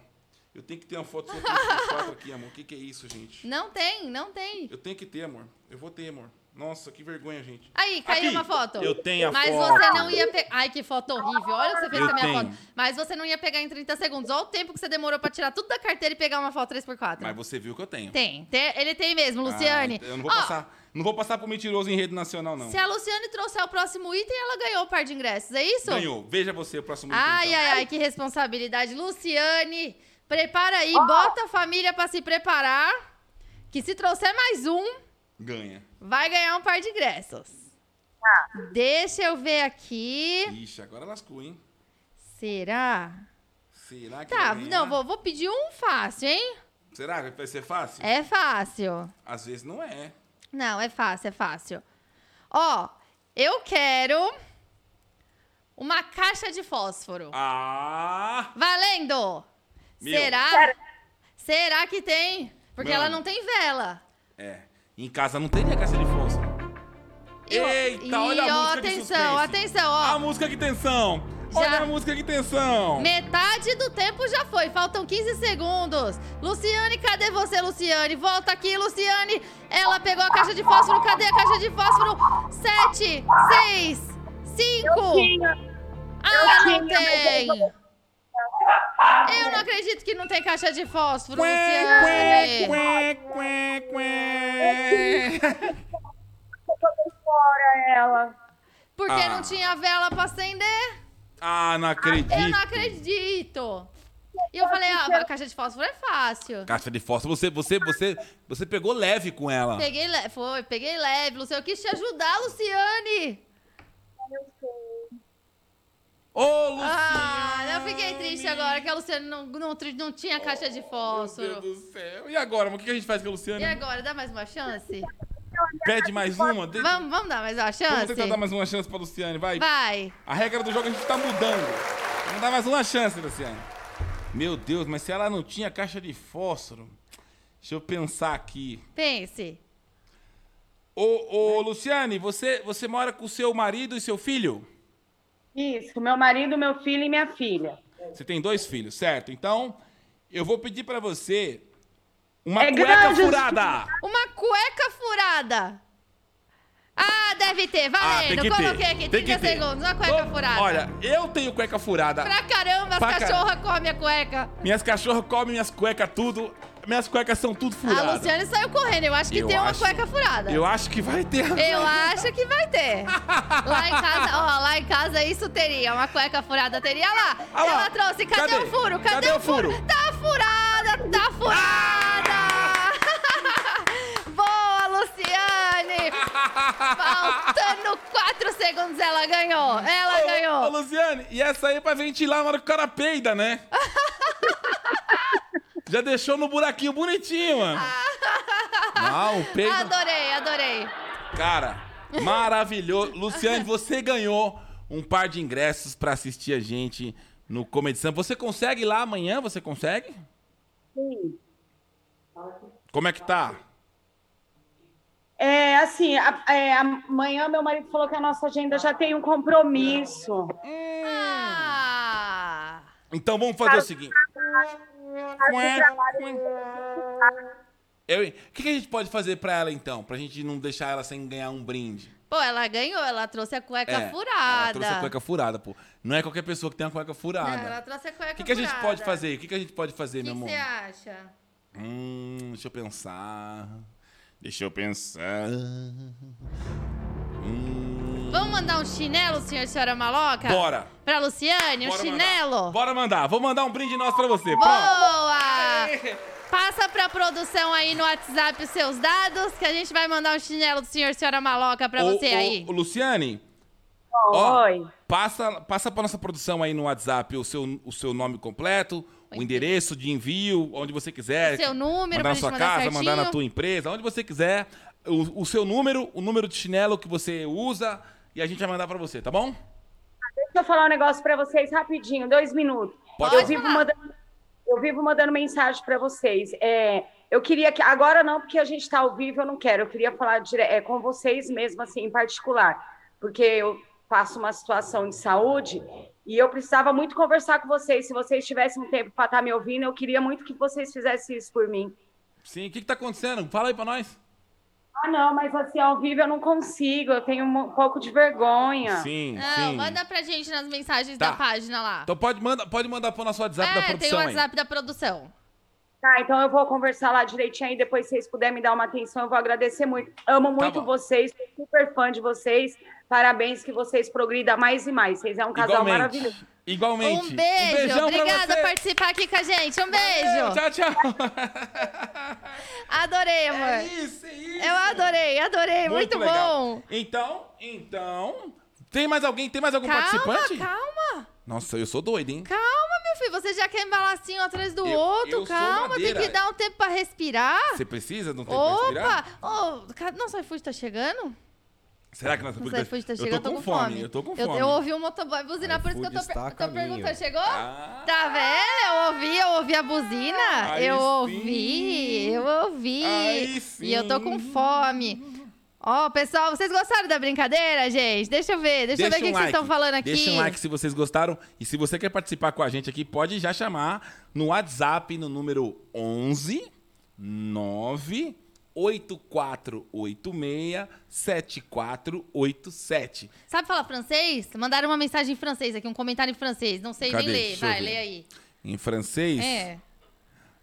Eu tenho que ter uma foto sua 3x4 aqui, amor. O que, que é isso, gente? Não tem, não tem. Eu tenho que ter, amor. Eu vou ter, amor. Nossa, que vergonha, gente. Aí, caiu Aqui, uma foto. eu tenho a Mas foto. você não ia pegar. Ai, que foto horrível. Olha o que você fez Eu com a minha tenho. foto. Mas você não ia pegar em 30 segundos. Olha o tempo que você demorou pra tirar tudo da carteira e pegar uma foto 3x4. Mas você viu que eu tenho. Tem, tem- ele tem mesmo, Luciane. Ah, eu não vou Ó, passar. Não vou passar pro mentiroso em rede nacional, não. Se a Luciane trouxer o próximo item, ela ganhou o par de ingressos, é isso? Ganhou. Veja você o próximo item, Ai, então. ai, ai, que responsabilidade. Luciane, prepara aí, bota a família pra se preparar. Que se trouxer mais um, Ganha. Vai ganhar um par de ingressos. Deixa eu ver aqui. Ixi, agora lascou, hein? Será? Será que Tá, não, vou, vou pedir um fácil, hein? Será que vai ser fácil? É fácil. Às vezes não é. Não, é fácil, é fácil. Ó, eu quero uma caixa de fósforo. Ah! Valendo! Meu. Será? Será que tem? Porque Mano. ela não tem vela. É. Em casa não teria caixa de fósforo. E, Eita, e, olha a ó, música de atenção, atenção, A ó. música que tensão! Já- Olha a música que tensão! Metade do tempo já foi, faltam 15 segundos. Luciane, cadê você, Luciane? Volta aqui, Luciane. Ela pegou a caixa de fósforo, cadê a caixa de fósforo? Sete, seis, cinco. Tinha. Ah, não tinha, mas tem. Eu não acredito que não tem caixa de fósforo, Quê, Luciane. quê, quê, quê, quê. fora ela. Porque Ah. não tinha vela pra acender? Ah, não acredito. Eu não acredito. E eu falei, ah, a caixa de fósforo é fácil. Caixa de fósforo, você, você, você, você pegou leve com ela. Peguei leve, foi, peguei leve, Luciane. Eu quis te ajudar, Luciane. Ô, Luciane! Ah, eu fiquei triste agora que a Luciane não, não, não tinha caixa de Meu fósforo. Deus do céu. E agora? O que a gente faz com a Luciane? E agora, dá mais uma chance? Pede mais uma? De- Vamos, vamos dar mais uma Vamos chance? tentar dar mais uma chance pra Luciane, vai. Vai. A regra do jogo a gente tá mudando. Vamos dar mais uma chance, Luciane. Meu Deus, mas se ela não tinha caixa de fósforo. Deixa eu pensar aqui. Pense. Ô, ô Luciane, você, você mora com seu marido e seu filho? Isso, meu marido, meu filho e minha filha. Você tem dois filhos, certo? Então, eu vou pedir pra você uma É cueca grande furada. Uma cueca furada. Ah, deve ter. Ah, tem Valendo. que Coloquei ter. aqui, tem 30 que ter. segundos. Uma cueca Ô, furada. Olha, eu tenho cueca furada. Pra caramba, as Pra car- cachorras comem a cueca. Minhas cachorras comem minhas cuecas tudo. Minhas cuecas são tudo A furadas. Luciane saiu correndo. Eu acho que Eu tem uma acho- cueca furada. Eu acho que vai ter. Eu acho que vai ter. Lá em casa, ó, lá em casa isso teria. Uma cueca furada teria lá. Ah lá. Ela trouxe. Cadê, Cadê? o furo? Cadê, Cadê o o furo? Ah! Tá furada, tá furada. Boa, Luciane. Faltando 4 segundos ela ganhou. Ela Ô, ganhou. Ô, Luciane, e essa aí é pra ventilar na hora que o cara peida, né? Já deixou no buraquinho bonitinho, mano. Não, o peido. Adorei, adorei. Cara, maravilhoso. Luciane, você ganhou um par de ingressos pra assistir a gente no Comedy Sam. Você consegue ir lá amanhã? Você consegue? Sim. Como é que tá? É, assim, a- é, amanhã meu marido falou que a nossa agenda já tem um compromisso. Ah! Então vamos fazer o seguinte. Eu- O que, que a gente pode fazer pra ela então? Pra gente não deixar ela sem ganhar um brinde. Pô, ela ganhou, ela trouxe a cueca É, furada. Ela trouxe a cueca furada, pô. Não é qualquer pessoa que tem uma cueca Não, furada. ela trouxe a cueca O que, que a gente furada. pode fazer? O que, que a gente pode fazer, O que meu que amor? você acha? Hum, deixa eu pensar. Deixa eu pensar. Hum. Vamos mandar um chinelo, senhor e senhora maloca? Bora! Pra Luciane, um Bora chinelo? Mandar. Bora mandar. Vou mandar um brinde nosso pra você. Pronto. Boa! Passa pra produção aí no WhatsApp os seus dados, que a gente vai mandar um chinelo do senhor e senhora maloca pra Ô, você ô, aí. ô, Luciane, Ó, Oi. passa, passa pra nossa produção aí no WhatsApp o seu, o seu nome completo, o endereço de envio, onde você quiser. O seu número mandar pra na sua mandar casa, mandar na certinho. tua empresa, onde você quiser. O, o seu número, o número de chinelo que você usa e a gente vai mandar pra você, tá bom? Deixa eu falar um negócio pra vocês rapidinho, dois minutos. Pode eu, vivo mandando, eu vivo mandando mensagem pra vocês. É, eu queria que. Agora não, porque a gente tá ao vivo, eu não quero. Eu queria falar dire- é, com vocês mesmo, assim, em particular. Porque eu passo uma situação de saúde e eu precisava muito conversar com vocês. Se vocês tivessem um tempo pra estar me ouvindo, eu queria muito que vocês fizessem isso por mim. Sim, o que, que tá acontecendo? Fala aí pra nós. Ah, não, mas assim, ao vivo eu não consigo, eu tenho um pouco de vergonha. Sim, Não, sim. manda pra gente nas mensagens Tá. da página lá. Então pode, manda, pode mandar pro nosso WhatsApp da é, tem produção o aí. WhatsApp da produção. Tá, então eu vou conversar lá direitinho aí, depois se vocês puderem me dar uma atenção, eu vou agradecer muito. Amo muito Tá vocês, sou super fã de vocês. Parabéns que vocês progridam mais e mais. Vocês é um casal Igualmente. maravilhoso. Igualmente. Um beijo. beijão pra Obrigada por participar aqui com a gente. Um beijo. Tchau, tchau. Adorei, amor. É isso, é isso. Eu adorei, adorei. Muito, legal. bom. Então, então. Tem mais alguém? Tem mais algum Calma, participante? calma. Nossa, eu sou doido, hein? Calma, meu filho. Você já quer embalar assim um atrás do Eu- outro. eu calma, tem que dar um tempo pra respirar. Você precisa de um tempo pra Opa! respirar? Ô, ca- nosso iFood tá chegando? Será que nossa publica- iFood tá Eu chegando, tô com fome. Eu tô com fome. Eu, ouvi o motoboy buzinar, por isso que eu tô, per- tô perguntando. Chegou? Ah. Tá vendo? Eu ouvi, eu ouvi a buzina. Aí eu sim. ouvi, eu ouvi. Aí E eu tô com sim. fome. Ó, pessoal, vocês gostaram da brincadeira, gente? Deixa eu ver, deixa, eu ver o que, que vocês estão falando aqui. Deixa um like se vocês gostaram. E se você quer participar com a gente aqui, pode já chamar no WhatsApp no número 11 9 8486 7487. Sabe falar francês? Mandaram uma mensagem em francês aqui, um comentário em francês. Não sei Cadê? nem ler. Deixa Vai, lê aí. Em francês. É.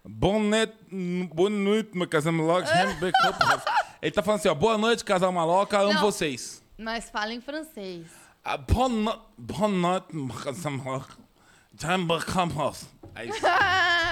Bonne noite, meu casal maloca. Ele tá falando assim, ó. Boa noite, casal maloca. Amo Não. vocês. Mas fala em francês. Ah, Boa boa noite, meu casal maloca. É isso.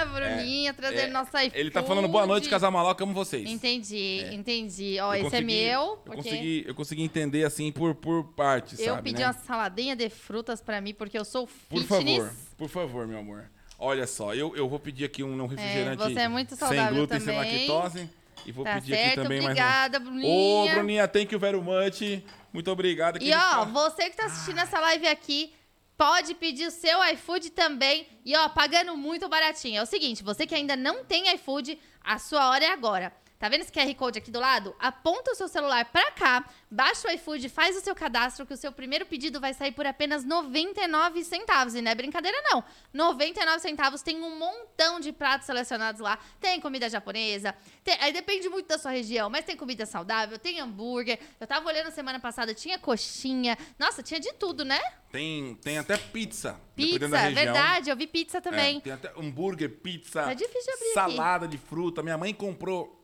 Ah, Bruninha, trazendo É, nosso iFood. Ele tá falando boa noite, casal maloca. Amo vocês. Entendi, entendi. Ó, Eu esse é consegui- meu. Eu porque consegui, eu consegui entender assim por, por partes, eu sabe, pedi né? uma saladinha de frutas pra mim, porque eu sou Por fitness. favor, por favor, meu amor. Olha só, eu, eu vou pedir aqui um refrigerante você é muito sem glúten, sem também. lactose. E vou Tá pedir aqui certo, também obrigada, mais um. Ô, Bruninha. Bruninha, thank you very much. Muito obrigado. E ó, você que tá assistindo essa live aqui, pode pedir o seu iFood também. E ó, pagando muito baratinho. É o seguinte, você que ainda não tem iFood, a sua hora é agora. Tá vendo esse QR Code aqui do lado? Aponta o seu celular pra cá, baixa o iFood, faz o seu cadastro, que o seu primeiro pedido vai sair por apenas 99 centavos. E não é brincadeira, não. 99 centavos tem um montão de pratos selecionados lá. Tem comida japonesa, tem- aí depende muito da sua região, mas tem comida saudável, tem hambúrguer. Eu tava olhando semana passada, tinha coxinha. Nossa, tinha de tudo, né? Tem, tem até pizza. Pizza, verdade, eu vi pizza É, também. tem até hambúrguer, pizza, Tá difícil de abrir aqui. salada de fruta. Minha mãe comprou.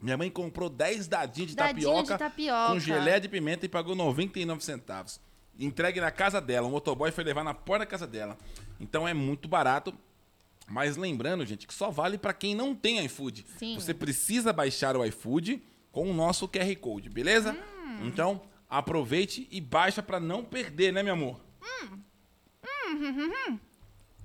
Minha mãe comprou 10 dadinhos de Dadinho tapioca, de tapioca. com gelé de pimenta e pagou 99 centavos. Entregue na casa dela. O motoboy foi levar na porta da casa dela. Então é muito barato. Mas lembrando, gente, que só vale para quem não tem iFood. Sim. Você precisa baixar o iFood com o nosso QR Code, beleza? Hum. Então, aproveite e baixa para não perder, né, meu amor? Hum.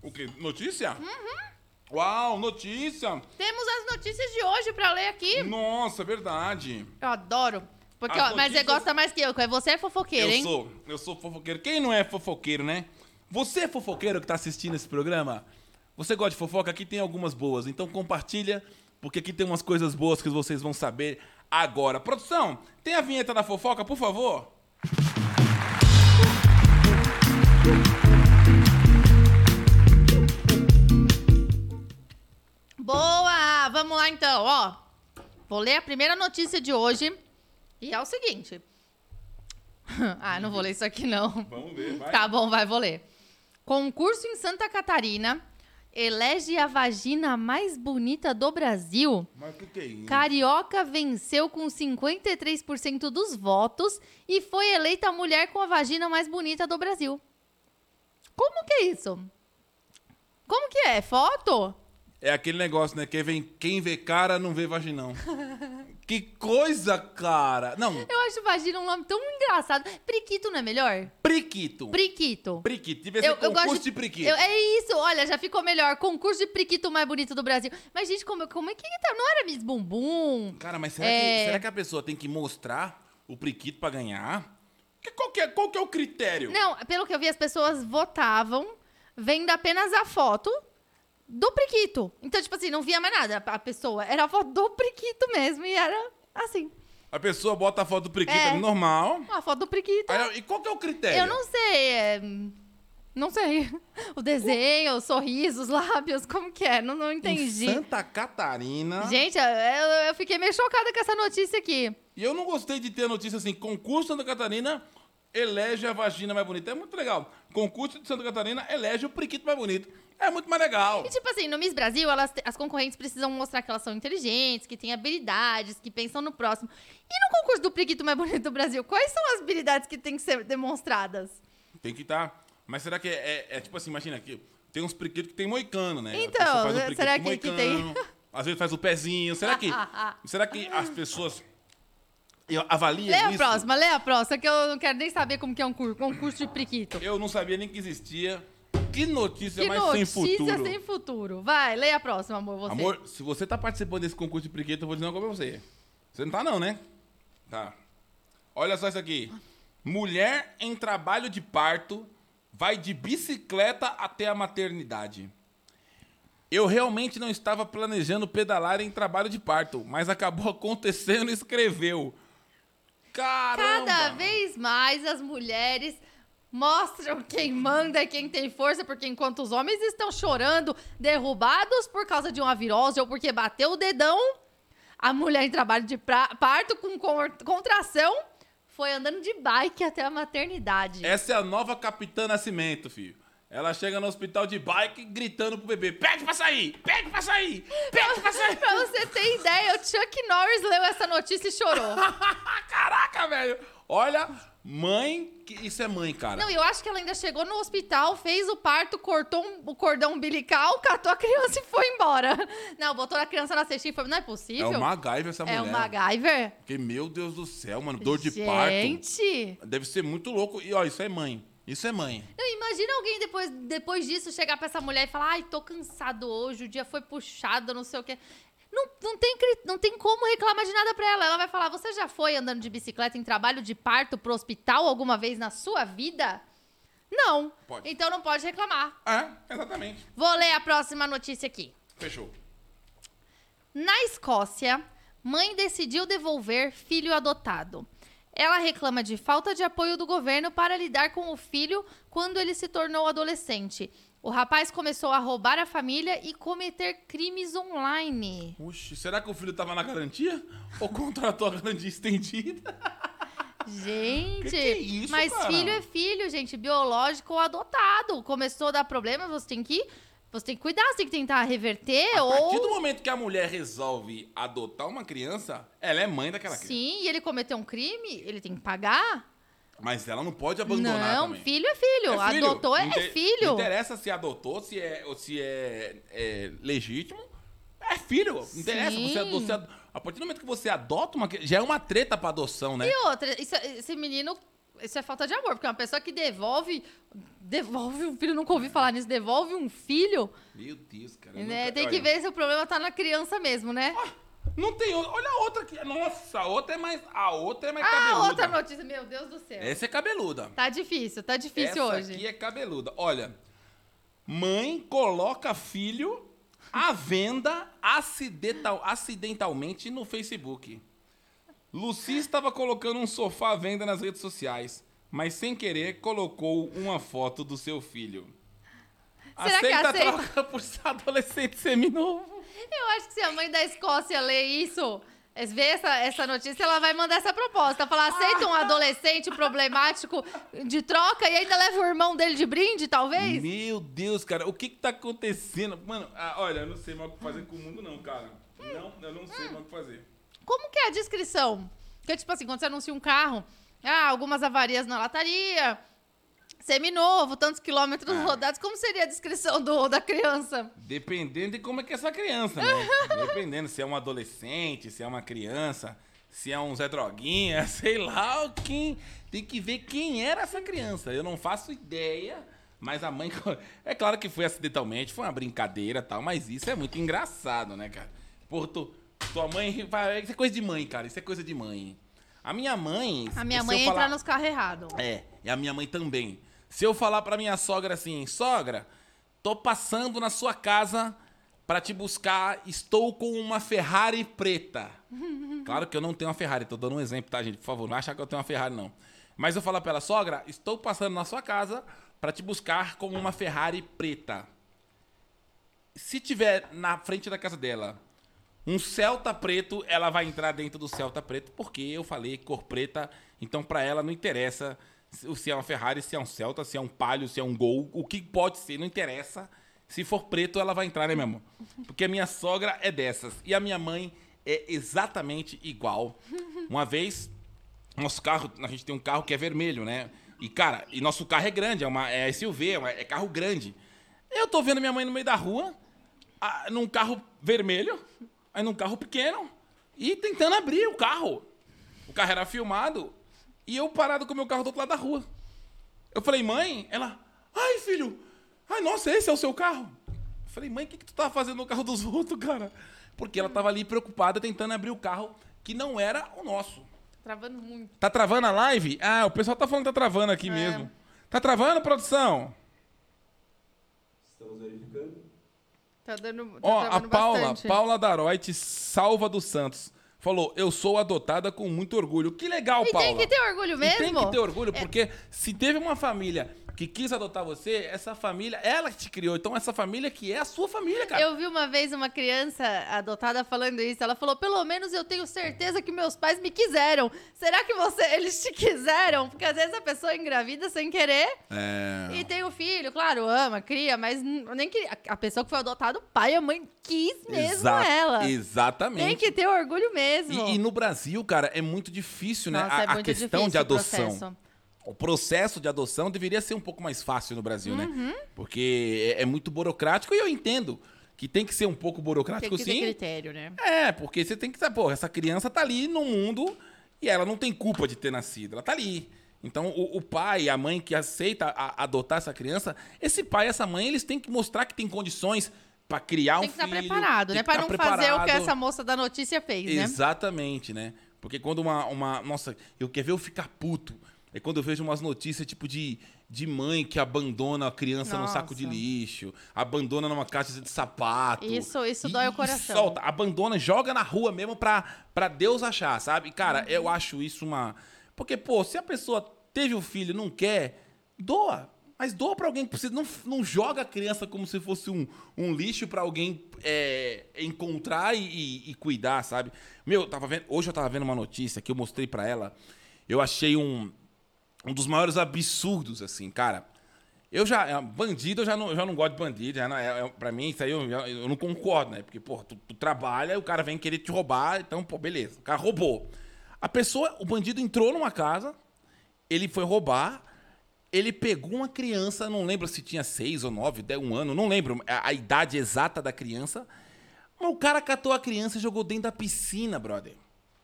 O quê? Notícia? Uhum. Uau, notícia! Temos as notícias de hoje pra ler aqui. Nossa, verdade. Eu adoro. Porque, ó, mas você notícias- gosta mais que eu, que você é fofoqueiro, eu hein? sou, eu sou fofoqueiro. Quem não é fofoqueiro, né? Você é fofoqueiro que tá assistindo esse programa? Você gosta de fofoca? Aqui tem algumas boas. Então compartilha porque aqui tem umas coisas boas que vocês vão saber agora. Produção, tem a vinheta da fofoca, por favor? Boa! Vamos lá então, ó. Vou ler a primeira notícia de hoje. E é o seguinte. ah, não vou ler isso aqui não. Vamos ver, vai. Tá bom, vai, vou ler. Concurso em Santa Catarina elege a vagina mais bonita do Brasil. Mas o que, que é isso? Carioca venceu com 53% dos votos e foi eleita a mulher com a vagina mais bonita do Brasil. Como que é isso? Como que é? Foto? É aquele negócio, né? Quem, vem, quem vê cara não vê vaginão. que coisa, cara! Não, Eu acho vagina um nome tão engraçado. Priquito não é melhor? priquito. Priquito. Priquito. Devia ser concurso de, priquito. eu- é isso, olha, já ficou melhor. Concurso de priquito mais bonito do Brasil. Mas, gente, como, como é que tá? Não era Miss Bumbum? Cara, mas será, É. que, será que a pessoa tem que mostrar o priquito pra ganhar? Que- Qual que, é, qual que é o critério? Não, pelo que eu vi, as pessoas votavam vendo apenas a foto do priquito. Então, tipo assim, não via mais nada a pessoa. Era a foto do priquito mesmo e era assim. A pessoa bota a foto do priquito É. normal. A foto do priquito. Aí, e qual que é o critério? Eu não sei. é, Não sei. O desenho, os sorrisos, os lábios, como que é? Não, não Em entendi. Santa Catarina. Gente, eu, eu- eu fiquei meio chocada com essa notícia aqui. E eu não gostei de ter a notícia assim: concurso Santa Catarina elege a vagina mais bonita. É muito legal. Concurso de Santa Catarina elege o priquito mais bonito. É muito mais legal. E tipo assim, no Miss Brasil, elas, as concorrentes precisam mostrar que elas são inteligentes, que têm habilidades, que pensam no próximo. E no concurso do Priquito Mais Bonito do Brasil, quais são as habilidades que têm que ser demonstradas? Tem que estar. Mas será que é, é- é tipo assim, imagina aqui, tem uns priquitos que tem moicano, né? Então, priquito será que- que tem? moicano, Às vezes faz o pezinho. Será que, será que as pessoas avaliam Lê a isso? próxima, lê a próxima, que eu não quero nem saber como que é um cur- concurso de Priquito. Eu não sabia nem que existia. Que notícia Que mais notícia sem futuro. sem futuro. Vai, lê a próxima, amor, você. Amor, se você tá participando desse concurso de priquito, eu vou dizer uma coisa pra você. Você não tá não, né? Tá. Olha só isso aqui. Mulher em trabalho de parto vai de bicicleta até a maternidade. Eu realmente não estava planejando pedalar em trabalho de parto, mas acabou acontecendo e escreveu. Caramba! Cada vez mais as mulheres mostram quem manda e quem tem força, porque enquanto os homens estão chorando, derrubados por causa de uma virose ou porque bateu o dedão, a mulher em trabalho de parto com con- contração foi andando de bike até a maternidade. Essa é a nova Capitã Nascimento, filho. Ela chega no hospital de bike gritando pro bebê: pede pra sair! Pede pra sair! Pede pra sair! Pra você ter ideia, o Chuck Norris leu essa notícia e chorou. Caraca, velho! Olha, mãe, isso é mãe, cara. Não, eu acho que ela ainda chegou no hospital, fez o parto, cortou um- o cordão umbilical, catou a criança e foi embora. Não, botou a criança na cestinha e foi. Não é é possível? o MacGyver essa mulher. É o MacGyver? Porque, meu Deus do céu, mano, dor de parto. Gente! Deve ser muito louco. E, ó, isso é mãe. Isso é mãe. Não, imagina alguém depois, depois disso chegar pra essa mulher e falar: ai, tô cansado hoje, o dia foi puxado, não sei o quê. Não, não, tem, não tem como reclamar de nada pra ela. Ela vai falar: você já foi andando de bicicleta em trabalho de parto pro hospital alguma vez na sua vida? Não. Pode. Então não pode reclamar. É, exatamente. Vou ler a próxima notícia aqui. Fechou. Na Escócia, mãe decidiu devolver filho adotado. Ela reclama de falta de apoio do governo para lidar com o filho quando ele se tornou adolescente. O rapaz começou a roubar a família e cometer crimes online. Oxi, será que o filho tava na garantia? Ou contratou a garantia estendida? Gente, Que que é isso, mas cara? filho é filho, gente, biológico ou adotado. Começou a dar problema, você tem que, você tem que cuidar, você tem que tentar reverter A partir do ou momento que a mulher resolve adotar uma criança, ela é mãe daquela criança. Sim, e ele cometeu um crime, ele tem que pagar. Mas ela não pode abandonar Não, também. filho é filho. É filho. Adotou é, inter- filho. Não interessa se adotou, se é, ou se é, é legítimo. É filho. Não interessa. Você, ado- você a partir do momento que você adota uma criança, já é uma treta pra adoção, né? E outra, isso é- esse menino, isso é falta de amor, porque uma pessoa que devolve, devolve um filho, nunca ouvi falar nisso, devolve um filho, Meu Deus, cara. né, nunca- tem que ver se o problema tá na criança mesmo, né? Não tem outra. Olha a outra aqui. Nossa, a outra é mais. A outra é mais Ah, cabeluda. outra notícia, meu Deus do céu. Essa é cabeluda. Tá difícil, tá difícil Essa hoje. aqui é cabeluda. Olha, mãe coloca filho À venda acidental, acidentalmente no Facebook. Lucy estava colocando um sofá à venda nas redes sociais, mas sem querer colocou uma foto do seu filho. Será que aceita, aceita? troca por adolescente seminovo. Eu acho que se a mãe da Escócia ler isso, eh, ver essa, essa notícia, ela vai mandar essa proposta. Falar, aceita um adolescente problemático de troca e ainda leva o irmão dele de brinde, talvez? Meu Deus, cara, o que que tá acontecendo? Mano, ah, olha, eu não sei mais o que fazer com o mundo, não, cara. Não, eu não sei mais o que fazer. Como que é a descrição? Porque, tipo assim, quando você anuncia um carro, ah, algumas avarias na lataria, seminovo, tantos quilômetros Ah. rodados, como seria a descrição do, da criança? Dependendo de como é que é essa criança, né? Dependendo se é um adolescente, se é uma criança, se é um Zé Droguinha, sei lá, quem tem que ver quem era essa criança. Eu não faço ideia, mas a mãe é claro que foi acidentalmente, foi uma brincadeira, e tal, mas isso é muito engraçado, né, cara? Tu, tua mãe, vai- isso é coisa de mãe, cara, isso é coisa de mãe. A minha mãe, A minha mãe entra falar- nos carros errados. é, e a minha mãe também. Se eu falar pra minha sogra assim, sogra, tô passando na sua casa pra te buscar, estou com uma Ferrari preta. Claro que eu não tenho uma Ferrari, tô dando um exemplo, tá, gente? Por favor, não acha que eu tenho uma Ferrari, não. Mas eu falo pra ela, sogra, estou passando na sua casa pra te buscar com uma Ferrari preta. Se tiver na frente da casa dela um Celta preto, ela vai entrar dentro do Celta preto, porque eu falei cor preta, então pra ela não interessa se é uma Ferrari, se é um Celta, se é um Palio, se é um Gol, o que pode ser, não interessa. Se for preto, ela vai entrar, né, meu amor? Porque a minha sogra é dessas e a minha mãe é exatamente igual. Uma vez, nosso carro, a gente tem um carro que é vermelho, né? E, cara, e nosso carro é grande, é uma é SUV, é, uma- é carro grande. Eu tô vendo minha mãe no meio da rua, ah, num carro vermelho, aí num carro pequeno, e tentando abrir o carro. O carro era filmado, e eu parado com o meu carro do outro lado da rua. Eu falei, mãe, ela, ai, filho, ai, nossa, esse é o seu carro? Eu falei, mãe, o que, que tu tava fazendo no carro dos outros, cara? Porque ela tava ali preocupada tentando abrir o carro que não era o nosso. Travando muito. Tá travando a live? Ah, o pessoal tá falando que tá travando aqui mesmo. Tá travando, produção? Tá dando. Tá Ó, a Paula, bastante. Paula Daroit, salva dos Santos. Falou, eu sou adotada com muito orgulho. Que legal, E Paula. tem que ter orgulho E mesmo. tem que ter orgulho, porque se teve uma família que quis adotar você, essa família, ela que te criou. Então, essa família que é a sua família, cara. Eu vi uma vez uma criança adotada falando isso. Ela falou: pelo menos eu tenho certeza que meus pais me quiseram. Será que você, eles te quiseram? Porque às vezes a pessoa engravida sem querer É. e tem o filho, claro, ama, cria, mas nem que a pessoa que foi adotada, o pai e a mãe quis mesmo Exa- ela. Exatamente. Tem que ter orgulho mesmo. E, e no Brasil, cara, é muito difícil, né? Nossa, a, é a muito questão de adoção. O processo de adoção deveria ser um pouco mais fácil no Brasil, Uhum. né? Porque é, é muito burocrático e eu entendo que tem que ser um pouco Tem burocrático, que ter sim. critério, né? É, porque você tem que saber, pô, essa criança tá ali no mundo e ela não tem culpa de ter nascido, ela tá ali. Então, o, o pai e a mãe que aceita a- adotar essa criança, esse pai e essa mãe, eles têm que mostrar que tem condições pra criar Tem um que estar filho. preparado, tem né? que Pra tá não fazer o que preparado. essa moça da notícia fez, né? Exatamente, né? Porque quando uma, uma. Nossa, eu quero ver eu ficar puto. É quando eu vejo umas notícias tipo de, de mãe que abandona a criança num saco de Nossa. lixo, abandona numa caixa de sapato. Isso- isso e- dói o coração. solta, abandona, joga na rua mesmo pra, pra Deus achar, sabe? Cara, Uhum. eu acho isso uma. Porque, pô, se a pessoa teve o filho e não quer, doa. Mas doa pra alguém que precisa. Não, não joga a criança como se fosse um, um lixo pra alguém é, encontrar e, e- e cuidar, sabe? Meu, eu tava vendo, hoje eu tava vendo uma notícia que eu mostrei pra ela. Eu achei um, um dos maiores absurdos, assim, cara. Eu já. é, Bandido, eu já não, eu já não gosto de bandido. Já não, é, é, pra mim, isso aí eu, eu não concordo, né? Porque, pô, tu, tu trabalha o cara vem querer te roubar, então, pô, beleza. O cara roubou. A pessoa, o bandido entrou numa casa, ele foi roubar, ele pegou uma criança, não lembro se tinha seis ou nove, dez, um ano, não lembro a, a idade exata da criança. Mas o cara catou a criança e jogou dentro da piscina, brother.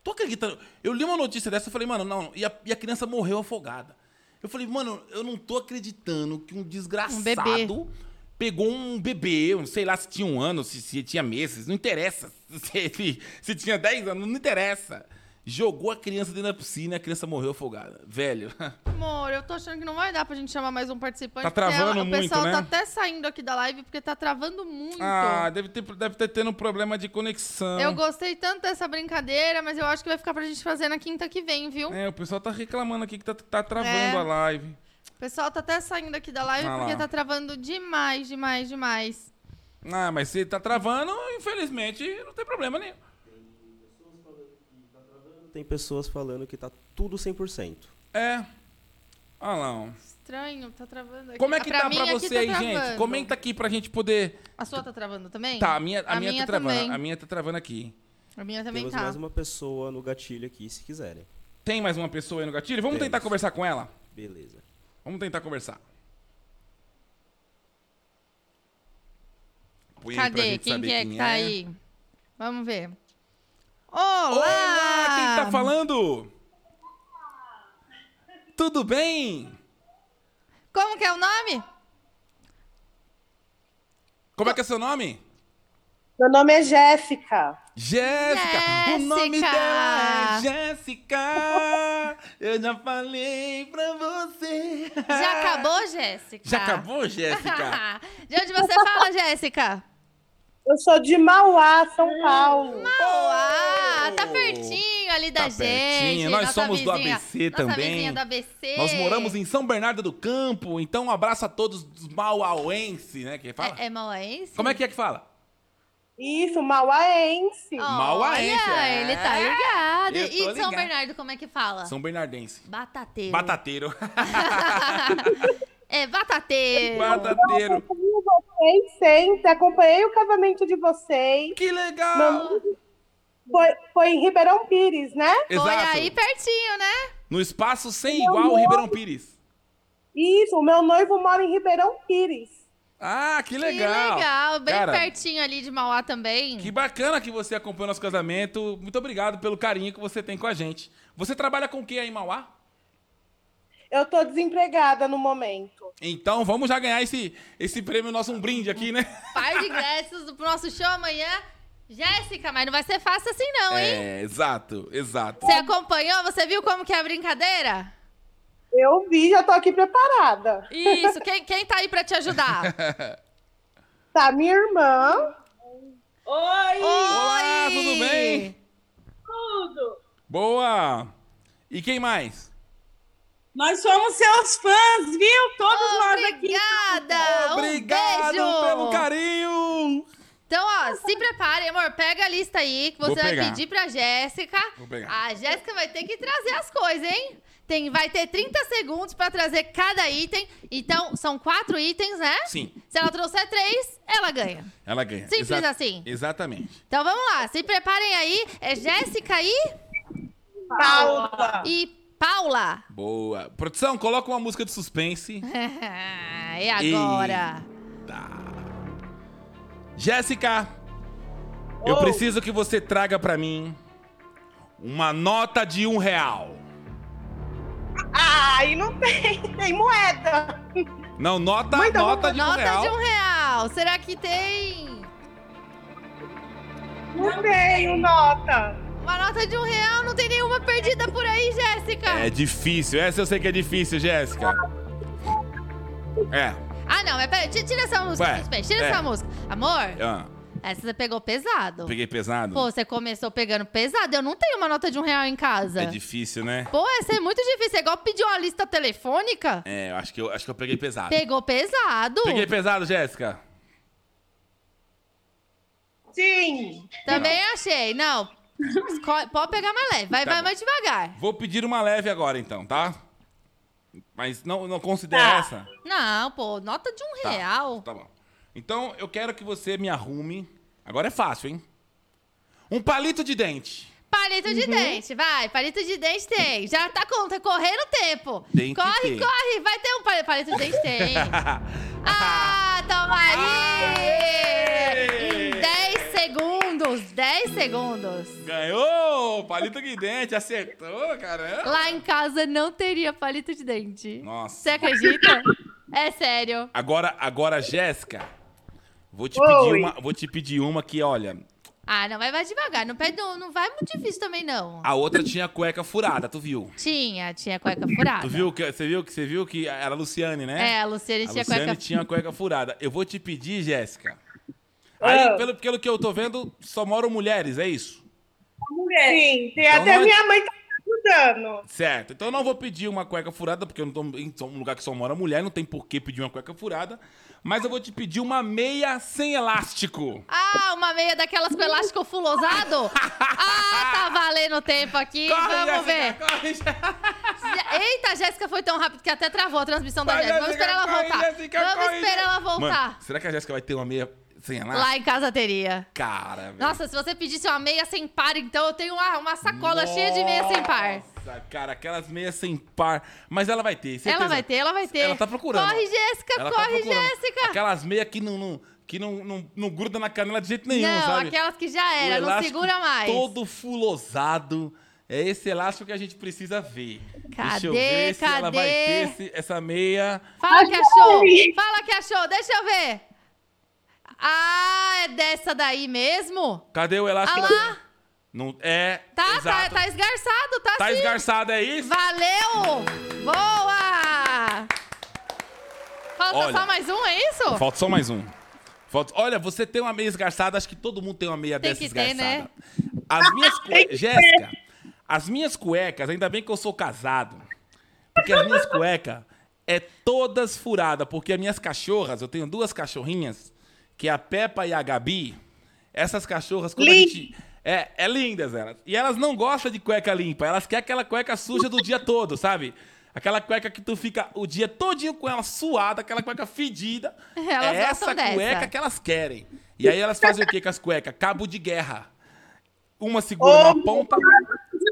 Tô acreditando. Eu li uma notícia dessa e falei, mano, não. E a, e a criança morreu afogada. Eu falei, mano, eu não tô acreditando que um desgraçado bebê. pegou um bebê, eu não sei lá se tinha um ano, se, se tinha meses, não interessa. Se, se, se tinha 10 anos, não interessa. Jogou a criança dentro da piscina e a criança morreu afogada. Velho. Amor, eu tô achando que não vai dar pra gente chamar mais um participante. Tá travando ela- muito, O pessoal né? tá até saindo aqui da live porque tá travando muito. Ah, deve ter, deve ter tendo um problema de conexão. Eu gostei tanto dessa brincadeira, mas eu acho que vai ficar pra gente fazer na quinta que vem, viu? É, o pessoal tá reclamando aqui que tá, tá travando É. a live. O pessoal tá até saindo aqui da live Ah lá. porque tá travando demais, demais, demais. Ah, mas se tá travando, infelizmente, não tem problema nenhum. Tem pessoas falando que tá tudo 100%. É. Olha lá. ó. Estranho, tá travando aqui. Como é Ah, que tá mim pra aqui você tá aí, gente? travando. Comenta aqui pra gente poder. A sua tá travando também? Tá, a minha, a minha, tá travando. também. A minha tá travando aqui. A minha também Temos tá. mais uma pessoa no gatilho aqui, se quiserem. Tem mais uma pessoa aí no gatilho? Vamos Temos. tentar conversar com ela? Beleza. Vamos tentar conversar. Põe aí pra Cadê? gente Quem saber que é que tá aí? Vamos ver. Olá! Olá, quem tá falando? Tudo bem? Como que é o nome? Como é que é seu nome? Meu nome é Jéssica. Jéssica! O nome dela é Jéssica! Eu já falei pra você. Já acabou, Jéssica? Já acabou, Jéssica? De onde você fala, Jéssica? Eu sou de Mauá, São Paulo. Mauá, tá pertinho ali da Tá gente. pertinho, nós nossa somos do vizinha, ABC nossa também. vizinha do ABC. Nós moramos em São Bernardo do Campo, então um abraço a todos os mauauenses, né? Que fala? É, é mauaense? Como é que é que fala? Isso, mauaense. Mauaense, Olha, é. ele tá ligado. Eu E de São ligado. Bernardo, como é que fala? São Bernardense. Batateiro. Batateiro. é, batateiro. Batateiro. Acompanho vocês sempre, acompanhei o casamento de vocês. Que legal! Meu- Foi, foi em Ribeirão Pires, né? Foi Exato. aí pertinho, né? No espaço sem igual Ribeirão Pires. Isso, o meu noivo mora em Ribeirão Pires. Ah, que legal. Que legal. Bem Cara, pertinho ali de Mauá também. Que bacana que você acompanhou nosso casamento. Muito obrigado pelo carinho que você tem com a gente. Você trabalha com o que aí em Mauá? Eu tô desempregada no momento. Então vamos já ganhar esse, esse prêmio, nosso um brinde aqui, né? Par de ingressos pro nosso show amanhã. Jéssica, mas não vai ser fácil assim não, hein? É, exato, exato. Você acompanhou? Você viu como que é a brincadeira? Eu vi, já tô aqui preparada. Isso, quem, quem tá aí pra te ajudar? Tá, minha irmã. Oi! Olá, Oi! tudo bem? Tudo! Boa! E quem mais? Nós somos seus fãs, viu? Todos nós aqui. Obrigada! Obrigado um beijo! pelo carinho! Então, ó, se prepare, amor. Pega a lista aí que Vou você vai pedir pra Jéssica. Vou pegar. A Jéssica vai ter que trazer as coisas, hein? Tem, vai ter 30 segundos pra trazer cada item. Então, são quatro itens, né? Sim, Se ela trouxer três, ela ganha. ela ganha. Simples Exa- assim. Exatamente. Então vamos lá, se preparem aí. É Jéssica e, Paula. e Paula. Boa. Produção, coloca uma música de suspense. e agora? Tá. Jéssica, eu preciso que você traga pra mim uma nota de um real. Ai, não tem, tem moeda. Não, nota, Mãe, nota de um Nota real. de um real. Será que tem Não tenho nota. uma nota de um real? Não tem nenhuma perdida por aí, Jéssica? É difícil, essa eu sei que é difícil, Jéssica. É. Ah, não, mas peraí, ti- tira essa música, Ué, tira é. essa música. Amor, Ah, essa você pegou pesado. peguei pesado. Pô, você começou pegando pesado. Eu não tenho uma nota de um real em casa. É difícil, né? Pô, essa é muito difícil. É igual pedir uma lista telefônica. É, eu acho que eu, acho que eu peguei pesado. Pegou pesado. Peguei pesado, Jéssica. Sim. Também achei. Não. Pode pegar mais leve. Vai, Tá vai bom. mais devagar. Vou pedir uma leve agora, então, tá? Mas não, não considera Tá. essa? Não, pô, nota de um Tá, real. Tá bom. Então, eu quero que você me arrume. Agora é fácil, hein? Um palito de dente. Palito de dente, vai. Palito de dente tem. Já tá, com- tá correndo o tempo. Tem que corre, ter. corre. Vai ter um pal- palito de dente, tem. ah, toma aí. Em 10 segundos. 10 segundos. Ganhou! Palito de dente, acertou, caramba. Lá em casa não teria palito de dente. Nossa. Você acredita? É sério. Agora, agora, Jéssica, vou te Oi. pedir uma, vou te pedir uma que, olha, Ah, não, vai, vai devagar. Não, pede, não, não vai muito difícil também, não. A outra tinha cueca furada, tu viu? Tinha, tinha cueca furada. Tu viu que você viu que você viu que era a Luciane, né? É, a Luciane A tinha Luciane cueca tinha a cueca furada. Eu vou te pedir, Jéssica. Aí, Ah. pelo, pelo que eu tô vendo, só moram mulheres, é isso? Sim, tem Então até nós- minha mãe tá ajudando. Certo. Então eu não vou pedir uma cueca furada, porque eu não tô em um lugar que só mora mulher, não tem por que pedir uma cueca furada. Mas eu vou te pedir uma meia sem elástico. Ah, uma meia daquelas com elástico fulosado? ah, tá valendo tempo aqui. Vamos ver. corre, Jéssica. Eita, a Jéssica foi tão rápido que até travou a transmissão da Jéssica. Vamos esperar ela corre, voltar. Jéssica, Vamos corre, esperar ela Mano, voltar. será que a Jéssica vai ter uma meia sem elástico? Lá em casa teria. Cara, velho. Nossa, se você pedisse uma meia sem par, então eu tenho uma, uma sacola cheia de meia sem par. Nossa, cara, aquelas meias sem par. Mas ela vai ter, certeza. Ela vai ter, ela vai ter. Ela tá procurando. Corre, Jéssica, Ela tá corre, procurando. Jéssica. Aquelas meias que não, não, que não, não, não gruda na canela de jeito nenhum, não, sabe? aquelas que já era, não segura mais. todo fulosado. É esse elástico que a gente precisa ver. Deixa eu Cadê, ver se ela vai cadê? ter esse- essa meia. Fala que achou! Fala que achou! Deixa eu ver! Ah, é dessa daí mesmo? Cadê o elástico? Ah lá. Não, é, Tá, tá, exato. tá esgarçado, tá, Tá sim. esgarçado, é isso? Valeu! Boa! Falta Olha. só mais um, é isso? Falta só mais um. Falta... Olha, você tem uma meia esgarçada, acho que todo mundo tem uma meia Tem dessa que ter, esgarçada. né? As minhas cuecas. Jéssica, as minhas cuecas, ainda bem que eu sou casado. Porque as minhas cuecas é todas furadas. Porque as minhas cachorras, eu tenho duas cachorrinhas, que é a Peppa e a Gabi. Essas cachorras, quando a gente. É, é lindas elas. E elas não gostam de cueca limpa. Elas querem aquela cueca suja do dia todo, sabe? Aquela cueca que tu fica o dia todinho com ela suada, aquela cueca fedida. Elas é essa dessa. cueca que elas querem. E aí elas fazem o que com as cuecas? Cabo de guerra. Uma segura na ponta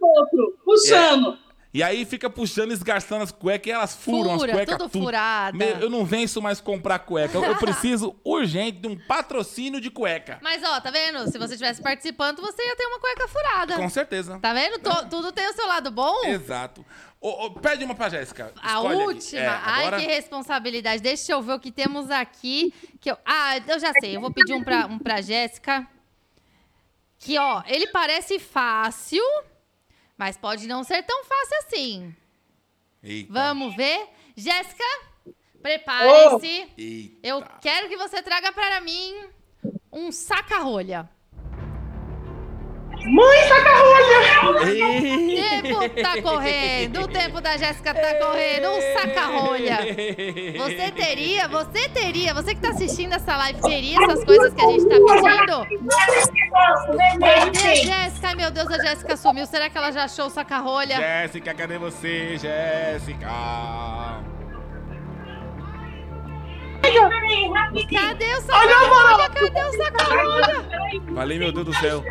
Outro, puxando. E aí fica puxando, esgarçando as cuecas e elas furam Fura, as cuecas. tudo tudo. furada. Meu, eu não venço mais comprar cueca. Eu, eu preciso urgente de um patrocínio de cueca. Mas ó, tá vendo? Se você estivesse participando, você ia ter uma cueca furada. Com certeza. Tá vendo? To- tudo tem o seu lado bom. Exato. Ô, pede uma pra Jéssica. A última. É, agora... Ai, que responsabilidade. Deixa eu ver o que temos aqui. Que eu... Ah, eu já sei. Eu vou pedir um pra, um pra Jéssica. Que, ó, ele parece fácil, mas pode não ser tão fácil assim. Eita. Vamos ver. Jéssica, prepare-se. Eita. Eu quero que você traga para mim um saca-rolha. Mãe, saca-rolha! Ei. O tempo tá correndo, o tempo da Jéssica tá correndo, um saca-rolha. Você teria, você teria, você que tá assistindo essa live, teria essas coisas que a gente tá pedindo? Cadê a Jéssica? Ai, meu Deus, a Jéssica sumiu. Será que ela já achou o saca-rolha? Jéssica, cadê você, Jéssica? Cadê o saca-rolha? Cadê o saca-rolha? Valeu, meu Deus do céu.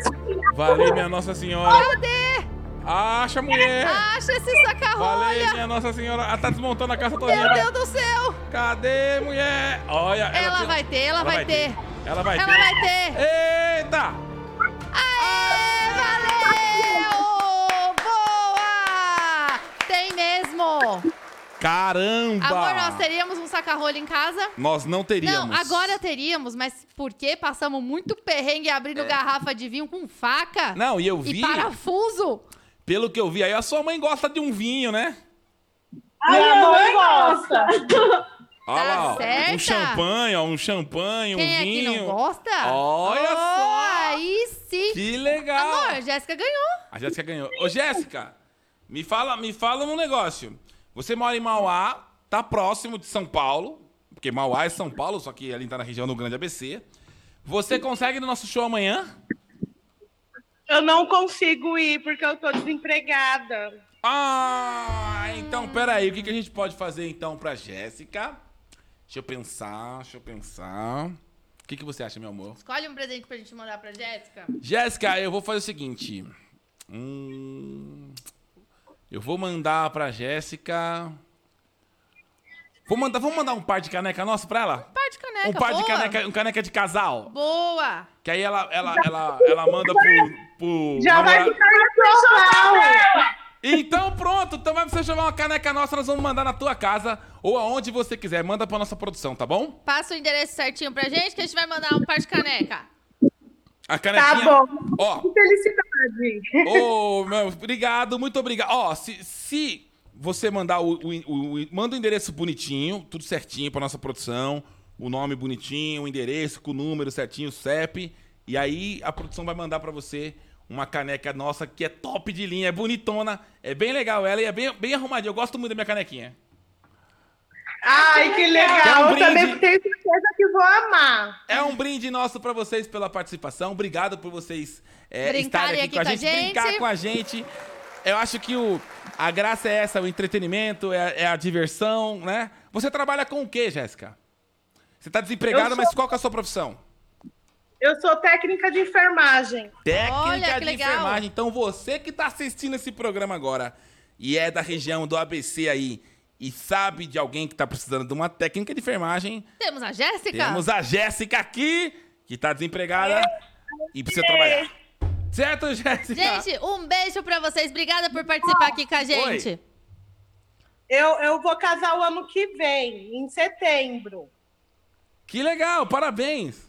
Valeu, minha Nossa Senhora. Cadê? Acha, mulher. Acha esse Valeu, saca-rolha. minha Nossa Senhora. Ela tá desmontando a casa toda. Meu Deus do céu. Cadê, mulher? Olha, ela, Ela vai ter, ela vai ter. Ela vai Ela ter. vai ter. Eita! Aê, valeu! Boa! Tem mesmo. Caramba! Amor, nós teríamos um saca-rolho em casa? Nós não teríamos. Não, agora teríamos, mas porque passamos muito perrengue abrindo garrafa de vinho com faca É. Não, e eu vi, e parafuso. pelo que eu vi aí, a sua mãe gosta de um vinho, né? Minha mãe gosta. Olha lá, ó, certa. um champanhe, ó, um champanhe, um Quem é que vinho. não gosta? Olha Oh, só! Aí sim. Que legal! Amor, Jéssica ganhou. A Jéssica ganhou. Ô, Jéssica, me fala, me fala um negócio. Você mora em Mauá, tá próximo de São Paulo, porque Mauá é São Paulo, só que ali tá na região do Grande ABC. Você consegue ir no nosso show amanhã? Eu não consigo ir porque eu tô desempregada. Ah, então peraí, o que, que a gente pode fazer então pra Jéssica? Deixa eu pensar, deixa eu pensar. O que, que você acha, meu amor? Escolhe um presente pra gente mandar pra Jéssica. Jéssica, eu vou fazer o seguinte. Hum, eu vou mandar pra Jéssica. Vou mandar, vamos mandar um par de caneca nossa pra ela? Par de caneca, um par de boa. caneca, um caneca de casal. Boa. Que aí ela, ela, ela, ela manda pro. pro Já vai namorado. ficar no profissional. Então pronto, então vai você chamar uma caneca nossa, nós vamos mandar na tua casa ou aonde você quiser. Manda pra nossa produção, tá bom? Passa o endereço certinho pra gente que a gente vai mandar um par de caneca. A Tá canequinha. bom. Ó, Que felicidade. Ô, meu, obrigado, muito obrigado. Ó, se, se você mandar o, o- o- o- Manda o endereço bonitinho, tudo certinho pra nossa produção. O nome bonitinho, o endereço com o número certinho, o CEP. E aí a produção vai mandar pra você uma caneca nossa que é top de linha, é bonitona, é bem legal ela e é bem, bem arrumadinha. Eu gosto muito da minha canequinha. Ai, que um legal. Eu também brinde? tenho certeza que vou amar. É um brinde nosso pra vocês pela participação. Obrigado por vocês é, estarem aqui, aqui com a com a gente, brincar gente. com a gente. Eu acho que o, a graça é essa, o entretenimento, é, é a diversão, né? Você trabalha com o quê, Jéssica? Você tá desempregada, sou- mas qual que é a sua profissão? Eu sou técnica de enfermagem. Técnica Olha, de legal. enfermagem. Então você que tá assistindo esse programa agora e é da região do ABC aí e sabe de alguém que tá precisando de uma técnica de enfermagem, Temos a Jéssica? Temos a Jéssica aqui, que tá desempregada e precisa trabalhar. Certo, Jéssica? Gente, um beijo pra vocês. Obrigada por participar aqui com a gente. Oi. Eu, eu vou casar o ano que vem, em setembro. Que legal, parabéns.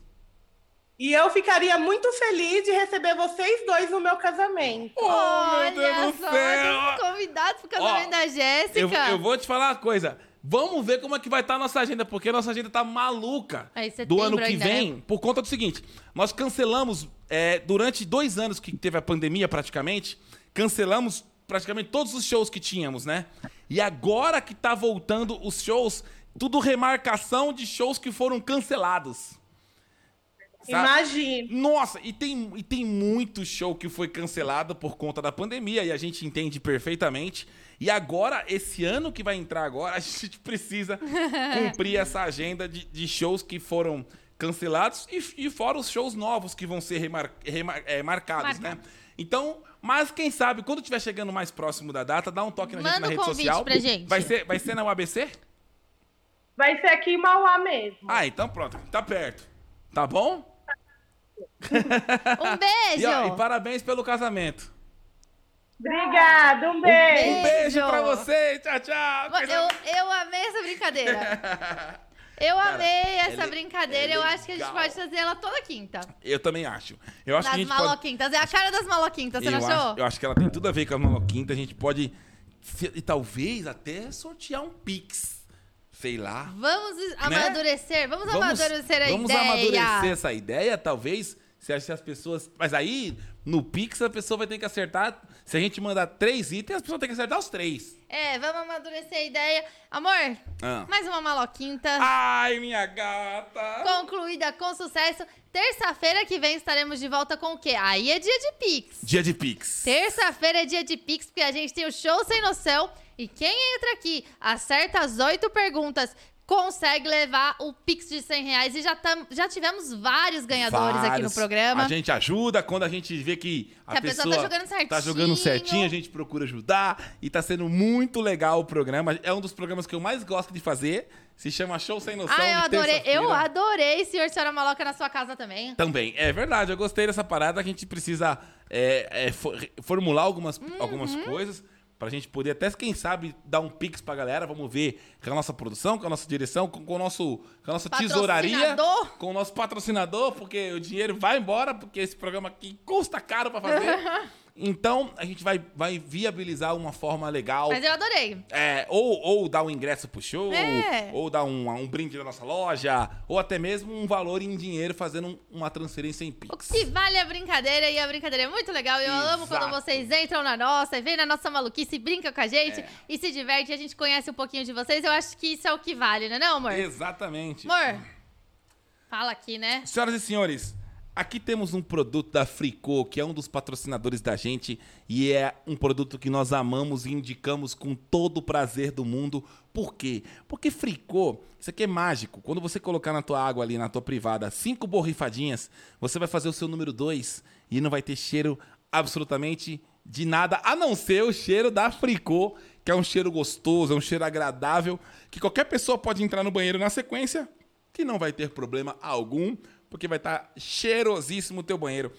E eu ficaria muito feliz de receber vocês dois no meu casamento. Oh, Olha meu Deus do só, céu. temos convidados pro casamento Ó, da Jéssica. Eu, eu vou te falar uma coisa. Vamos ver como é que vai estar a nossa agenda, porque a nossa agenda tá maluca em do ano que ainda, vem, né? por conta do seguinte: nós cancelamos é, durante dois anos que teve a pandemia, praticamente, cancelamos praticamente todos os shows que tínhamos, né? E agora que tá voltando os shows, tudo remarcação de shows que foram cancelados. Sabe? Imagine. Nossa, e tem, e tem muito show que foi cancelado por conta da pandemia e a gente entende perfeitamente. E agora, esse ano que vai entrar agora, a gente precisa cumprir essa agenda de, de shows que foram cancelados e, e fora os shows novos que vão ser remar, remar- é, marcados, né? Então, mas quem sabe, quando estiver chegando mais próximo da data, dá um toque na gente Manda na um rede social. pra gente. Vai ser, vai ser na UABC? Vai ser aqui em Mauá mesmo. Ah, então pronto, tá perto. Tá bom? Um beijo. E, ó, e parabéns pelo casamento. Obrigada, um beijo. Um beijo pra você. Tchau, tchau. Eu, eu amei essa brincadeira. Eu amei essa é- brincadeira. é eu acho que a gente pode fazer ela toda quinta. Eu também acho. Eu acho que a Das gente pode... maloquintas. É a cara das maloquintas, você eu, não achou? acho, eu acho que ela tem tudo a ver com a Maloquinta. A gente pode... se- E talvez até sortear um Pix. Sei lá. Vamos amadurecer. Vamos, amadurecer a Né? vamos ideia. amadurecer essa ideia, talvez. Se as, se as pessoas. Mas aí, no Pix, a pessoa vai ter que acertar. Se a gente mandar três itens, as pessoas têm que acertar os três. É, vamos amadurecer a ideia. Amor, Ah. mais uma maloquinta. Ai, minha gata! Concluída com sucesso. Terça-feira que vem estaremos de volta com o quê? Aí é dia de Pix. Dia de Pix. Terça-feira é dia de Pix, porque a gente tem o show sem noção. E quem entra aqui, acerta as oito perguntas, consegue levar o Pix de 100 reais. E já, tam, já tivemos vários ganhadores aqui no Vários. programa. A gente ajuda quando a gente vê que a, Que a pessoa pessoa, tá jogando certinho. tá jogando certinho, a gente procura ajudar e tá sendo muito legal o programa. É um dos programas que eu mais gosto de fazer. Se chama Show Sem Noção. Ah, eu adorei. Eu adorei, senhor senhora Maloca, na sua casa também. Também, é verdade, eu gostei dessa parada. A gente precisa é, é, fo- formular algumas, algumas Uhum. coisas pra gente poder, até quem sabe, dar um pix pra galera. Vamos ver com a nossa produção, com a nossa direção, com, com o nosso, com a nossa tesouraria, com o nosso patrocinador, porque o dinheiro vai embora, porque esse programa aqui custa caro pra fazer. então, a gente vai, vai viabilizar uma forma legal. Mas eu adorei. É, ou, ou dar um ingresso pro show, É. ou dar um, um brinde na nossa loja, ou até mesmo um valor em dinheiro fazendo um- uma transferência em O Pix. que vale a brincadeira e a brincadeira é muito legal. Eu amo quando Exato. vocês entram na nossa e vem na nossa maluquice, brinca com a gente É. e se diverte. A gente conhece um pouquinho de vocês. Eu acho que isso é o que vale, né, não, amor? Exatamente. Amor, fala aqui, né? Senhoras e senhores, aqui temos um produto da Fricô, que é um dos patrocinadores da gente e é um produto que nós amamos e indicamos com todo o prazer do mundo. Por quê? Porque Fricô, isso aqui é mágico. Quando você colocar na tua água ali, na tua privada, cinco borrifadinhas, você vai fazer o seu número dois e não vai ter cheiro absolutamente de nada, a não ser o cheiro da Fricô, que é um cheiro gostoso, é um cheiro agradável, que qualquer pessoa pode entrar no banheiro na sequência que não vai ter problema algum, porque vai estar cheirosíssimo o teu banheiro.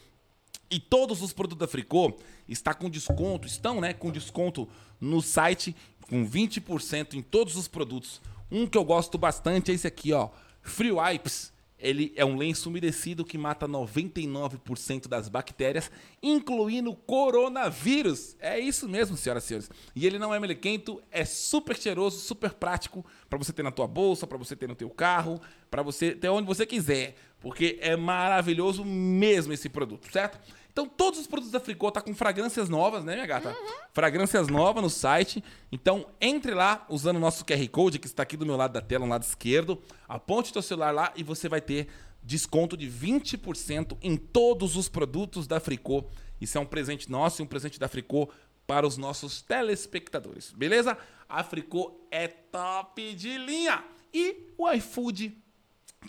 E todos os produtos da Fricô está com desconto, estão, né, com desconto no site com 20% em todos os produtos. Um que eu gosto bastante é esse aqui, ó, Free Wipes, Ele é um lenço umedecido que mata 99% das bactérias, incluindo coronavírus. É isso mesmo, senhoras e senhores. E ele não é melequento, é super cheiroso, super prático para você ter na tua bolsa, para você ter no teu carro, para você ter onde você quiser, porque é maravilhoso mesmo esse produto, certo? Então, todos os produtos da Fricô tá com fragrâncias novas, né, minha gata? Fragrâncias novas no site. Então, entre lá usando o nosso QR Code, que está aqui do meu lado da tela, no lado esquerdo. Aponte teu celular lá e você vai ter desconto de 20% em todos os produtos da Fricô. Isso é um presente nosso e um presente da Fricô para os nossos telespectadores, beleza? A Fricô é top de linha. E o iFood,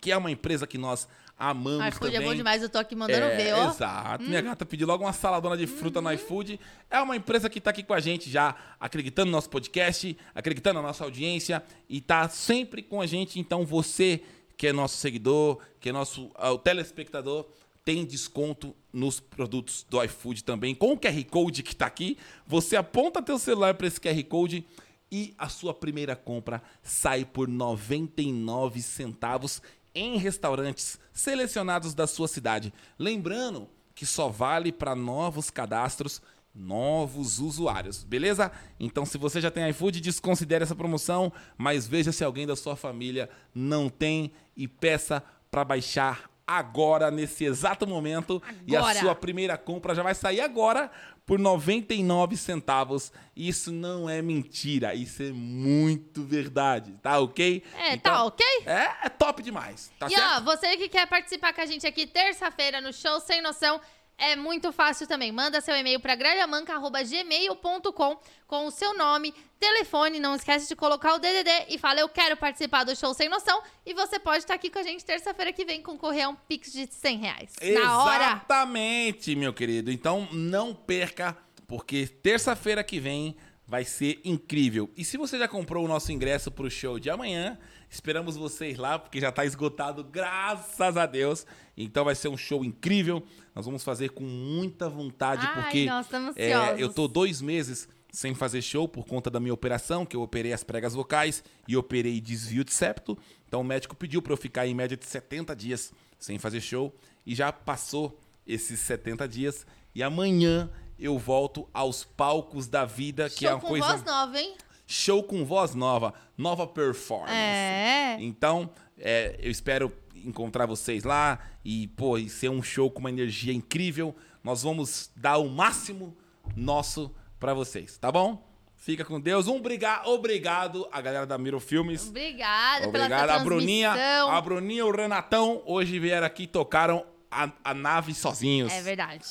que é uma empresa que nós amamos iFood também. é bom demais, eu tô aqui mandando É, ver, ó. Exato. Minha gata pediu logo uma saladona de fruta no iFood. É uma empresa que tá aqui com a gente já, acreditando no nosso podcast, acreditando na nossa audiência e tá sempre com a gente. Então você que é nosso seguidor, que é nosso ah, o telespectador, tem desconto nos produtos do iFood também. Com o QR Code que tá aqui, você aponta teu celular para esse QR Code e a sua primeira compra sai por 99 centavos em restaurantes selecionados da sua cidade. Lembrando que só vale para novos cadastros, novos usuários, beleza? Então, se você já tem iFood, desconsidere essa promoção, mas veja se alguém da sua família não tem e peça para baixar agora, nesse exato momento. E a Agora. sua primeira compra já vai sair agora por 99 centavos. Isso não é mentira, isso é muito verdade, tá ok? É, Então, tá ok? É, é top demais, tá e certo? ó, você que quer participar com a gente aqui terça-feira no Show Sem Noção, é muito fácil também. Manda seu e-mail para gralhamanca.gmail.com com o seu nome, telefone, não esquece de colocar o DDD e fala eu quero participar do Show Sem Noção e você pode estar aqui com a gente terça-feira que vem concorrer a um Pix de 100 reais. Na hora! Exatamente, meu querido. Então não perca, porque terça-feira que vem vai ser incrível. E se você já comprou o nosso ingresso para o show de amanhã, esperamos vocês lá, porque já está esgotado, graças a Deus. Então vai ser um show incrível. Nós vamos fazer com muita vontade, Ai, porque estamos é, eu tô dois meses sem fazer show por conta da minha operação, que eu operei as pregas vocais e operei desvio de septo. Então o médico pediu para eu ficar em média de 70 dias sem fazer show e já passou esses 70 dias e amanhã eu volto aos palcos da vida, que Show é uma com coisa voz nova, hein? show com voz nova, nova performance. É. Então, é, eu espero encontrar vocês lá e, pô, e ser um show com uma energia incrível. Nós vamos dar o máximo nosso pra vocês, tá bom? Fica com Deus. Um briga- obrigado a galera da Miro Filmes. Obrigada pela Obrigado. sua A Bruninha, a Bruninha e o Renatão hoje vieram aqui e tocaram a, a nave sozinhos. É verdade.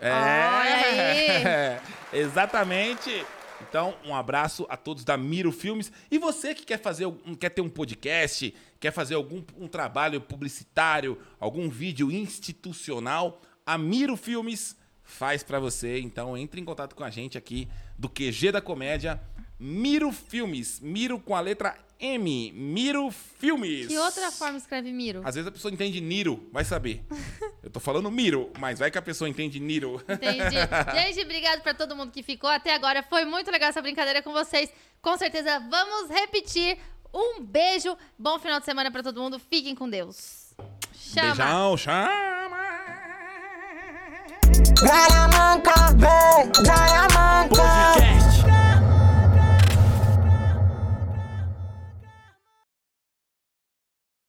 É, Olha aí. exatamente. Então, um abraço a todos da Miro Filmes. E você que quer fazer, quer ter um podcast, quer fazer algum um trabalho publicitário, algum vídeo institucional, a Miro Filmes faz pra você. Então, entre em contato com a gente aqui do QG da Comédia, Miro Filmes, Miro com a letra M, Miro Filmes. Que outra forma escreve Miro? Às vezes a pessoa entende Niro, vai saber. Eu tô falando Miro, mas vai que a pessoa entende Niro. Entendi. Gente, obrigado pra todo mundo que ficou até agora. Foi muito legal essa brincadeira com vocês. Com certeza vamos repetir. Um beijo. Bom final de semana pra todo mundo. Fiquem com Deus. Chama. Beijão, chama! Gralhamanca.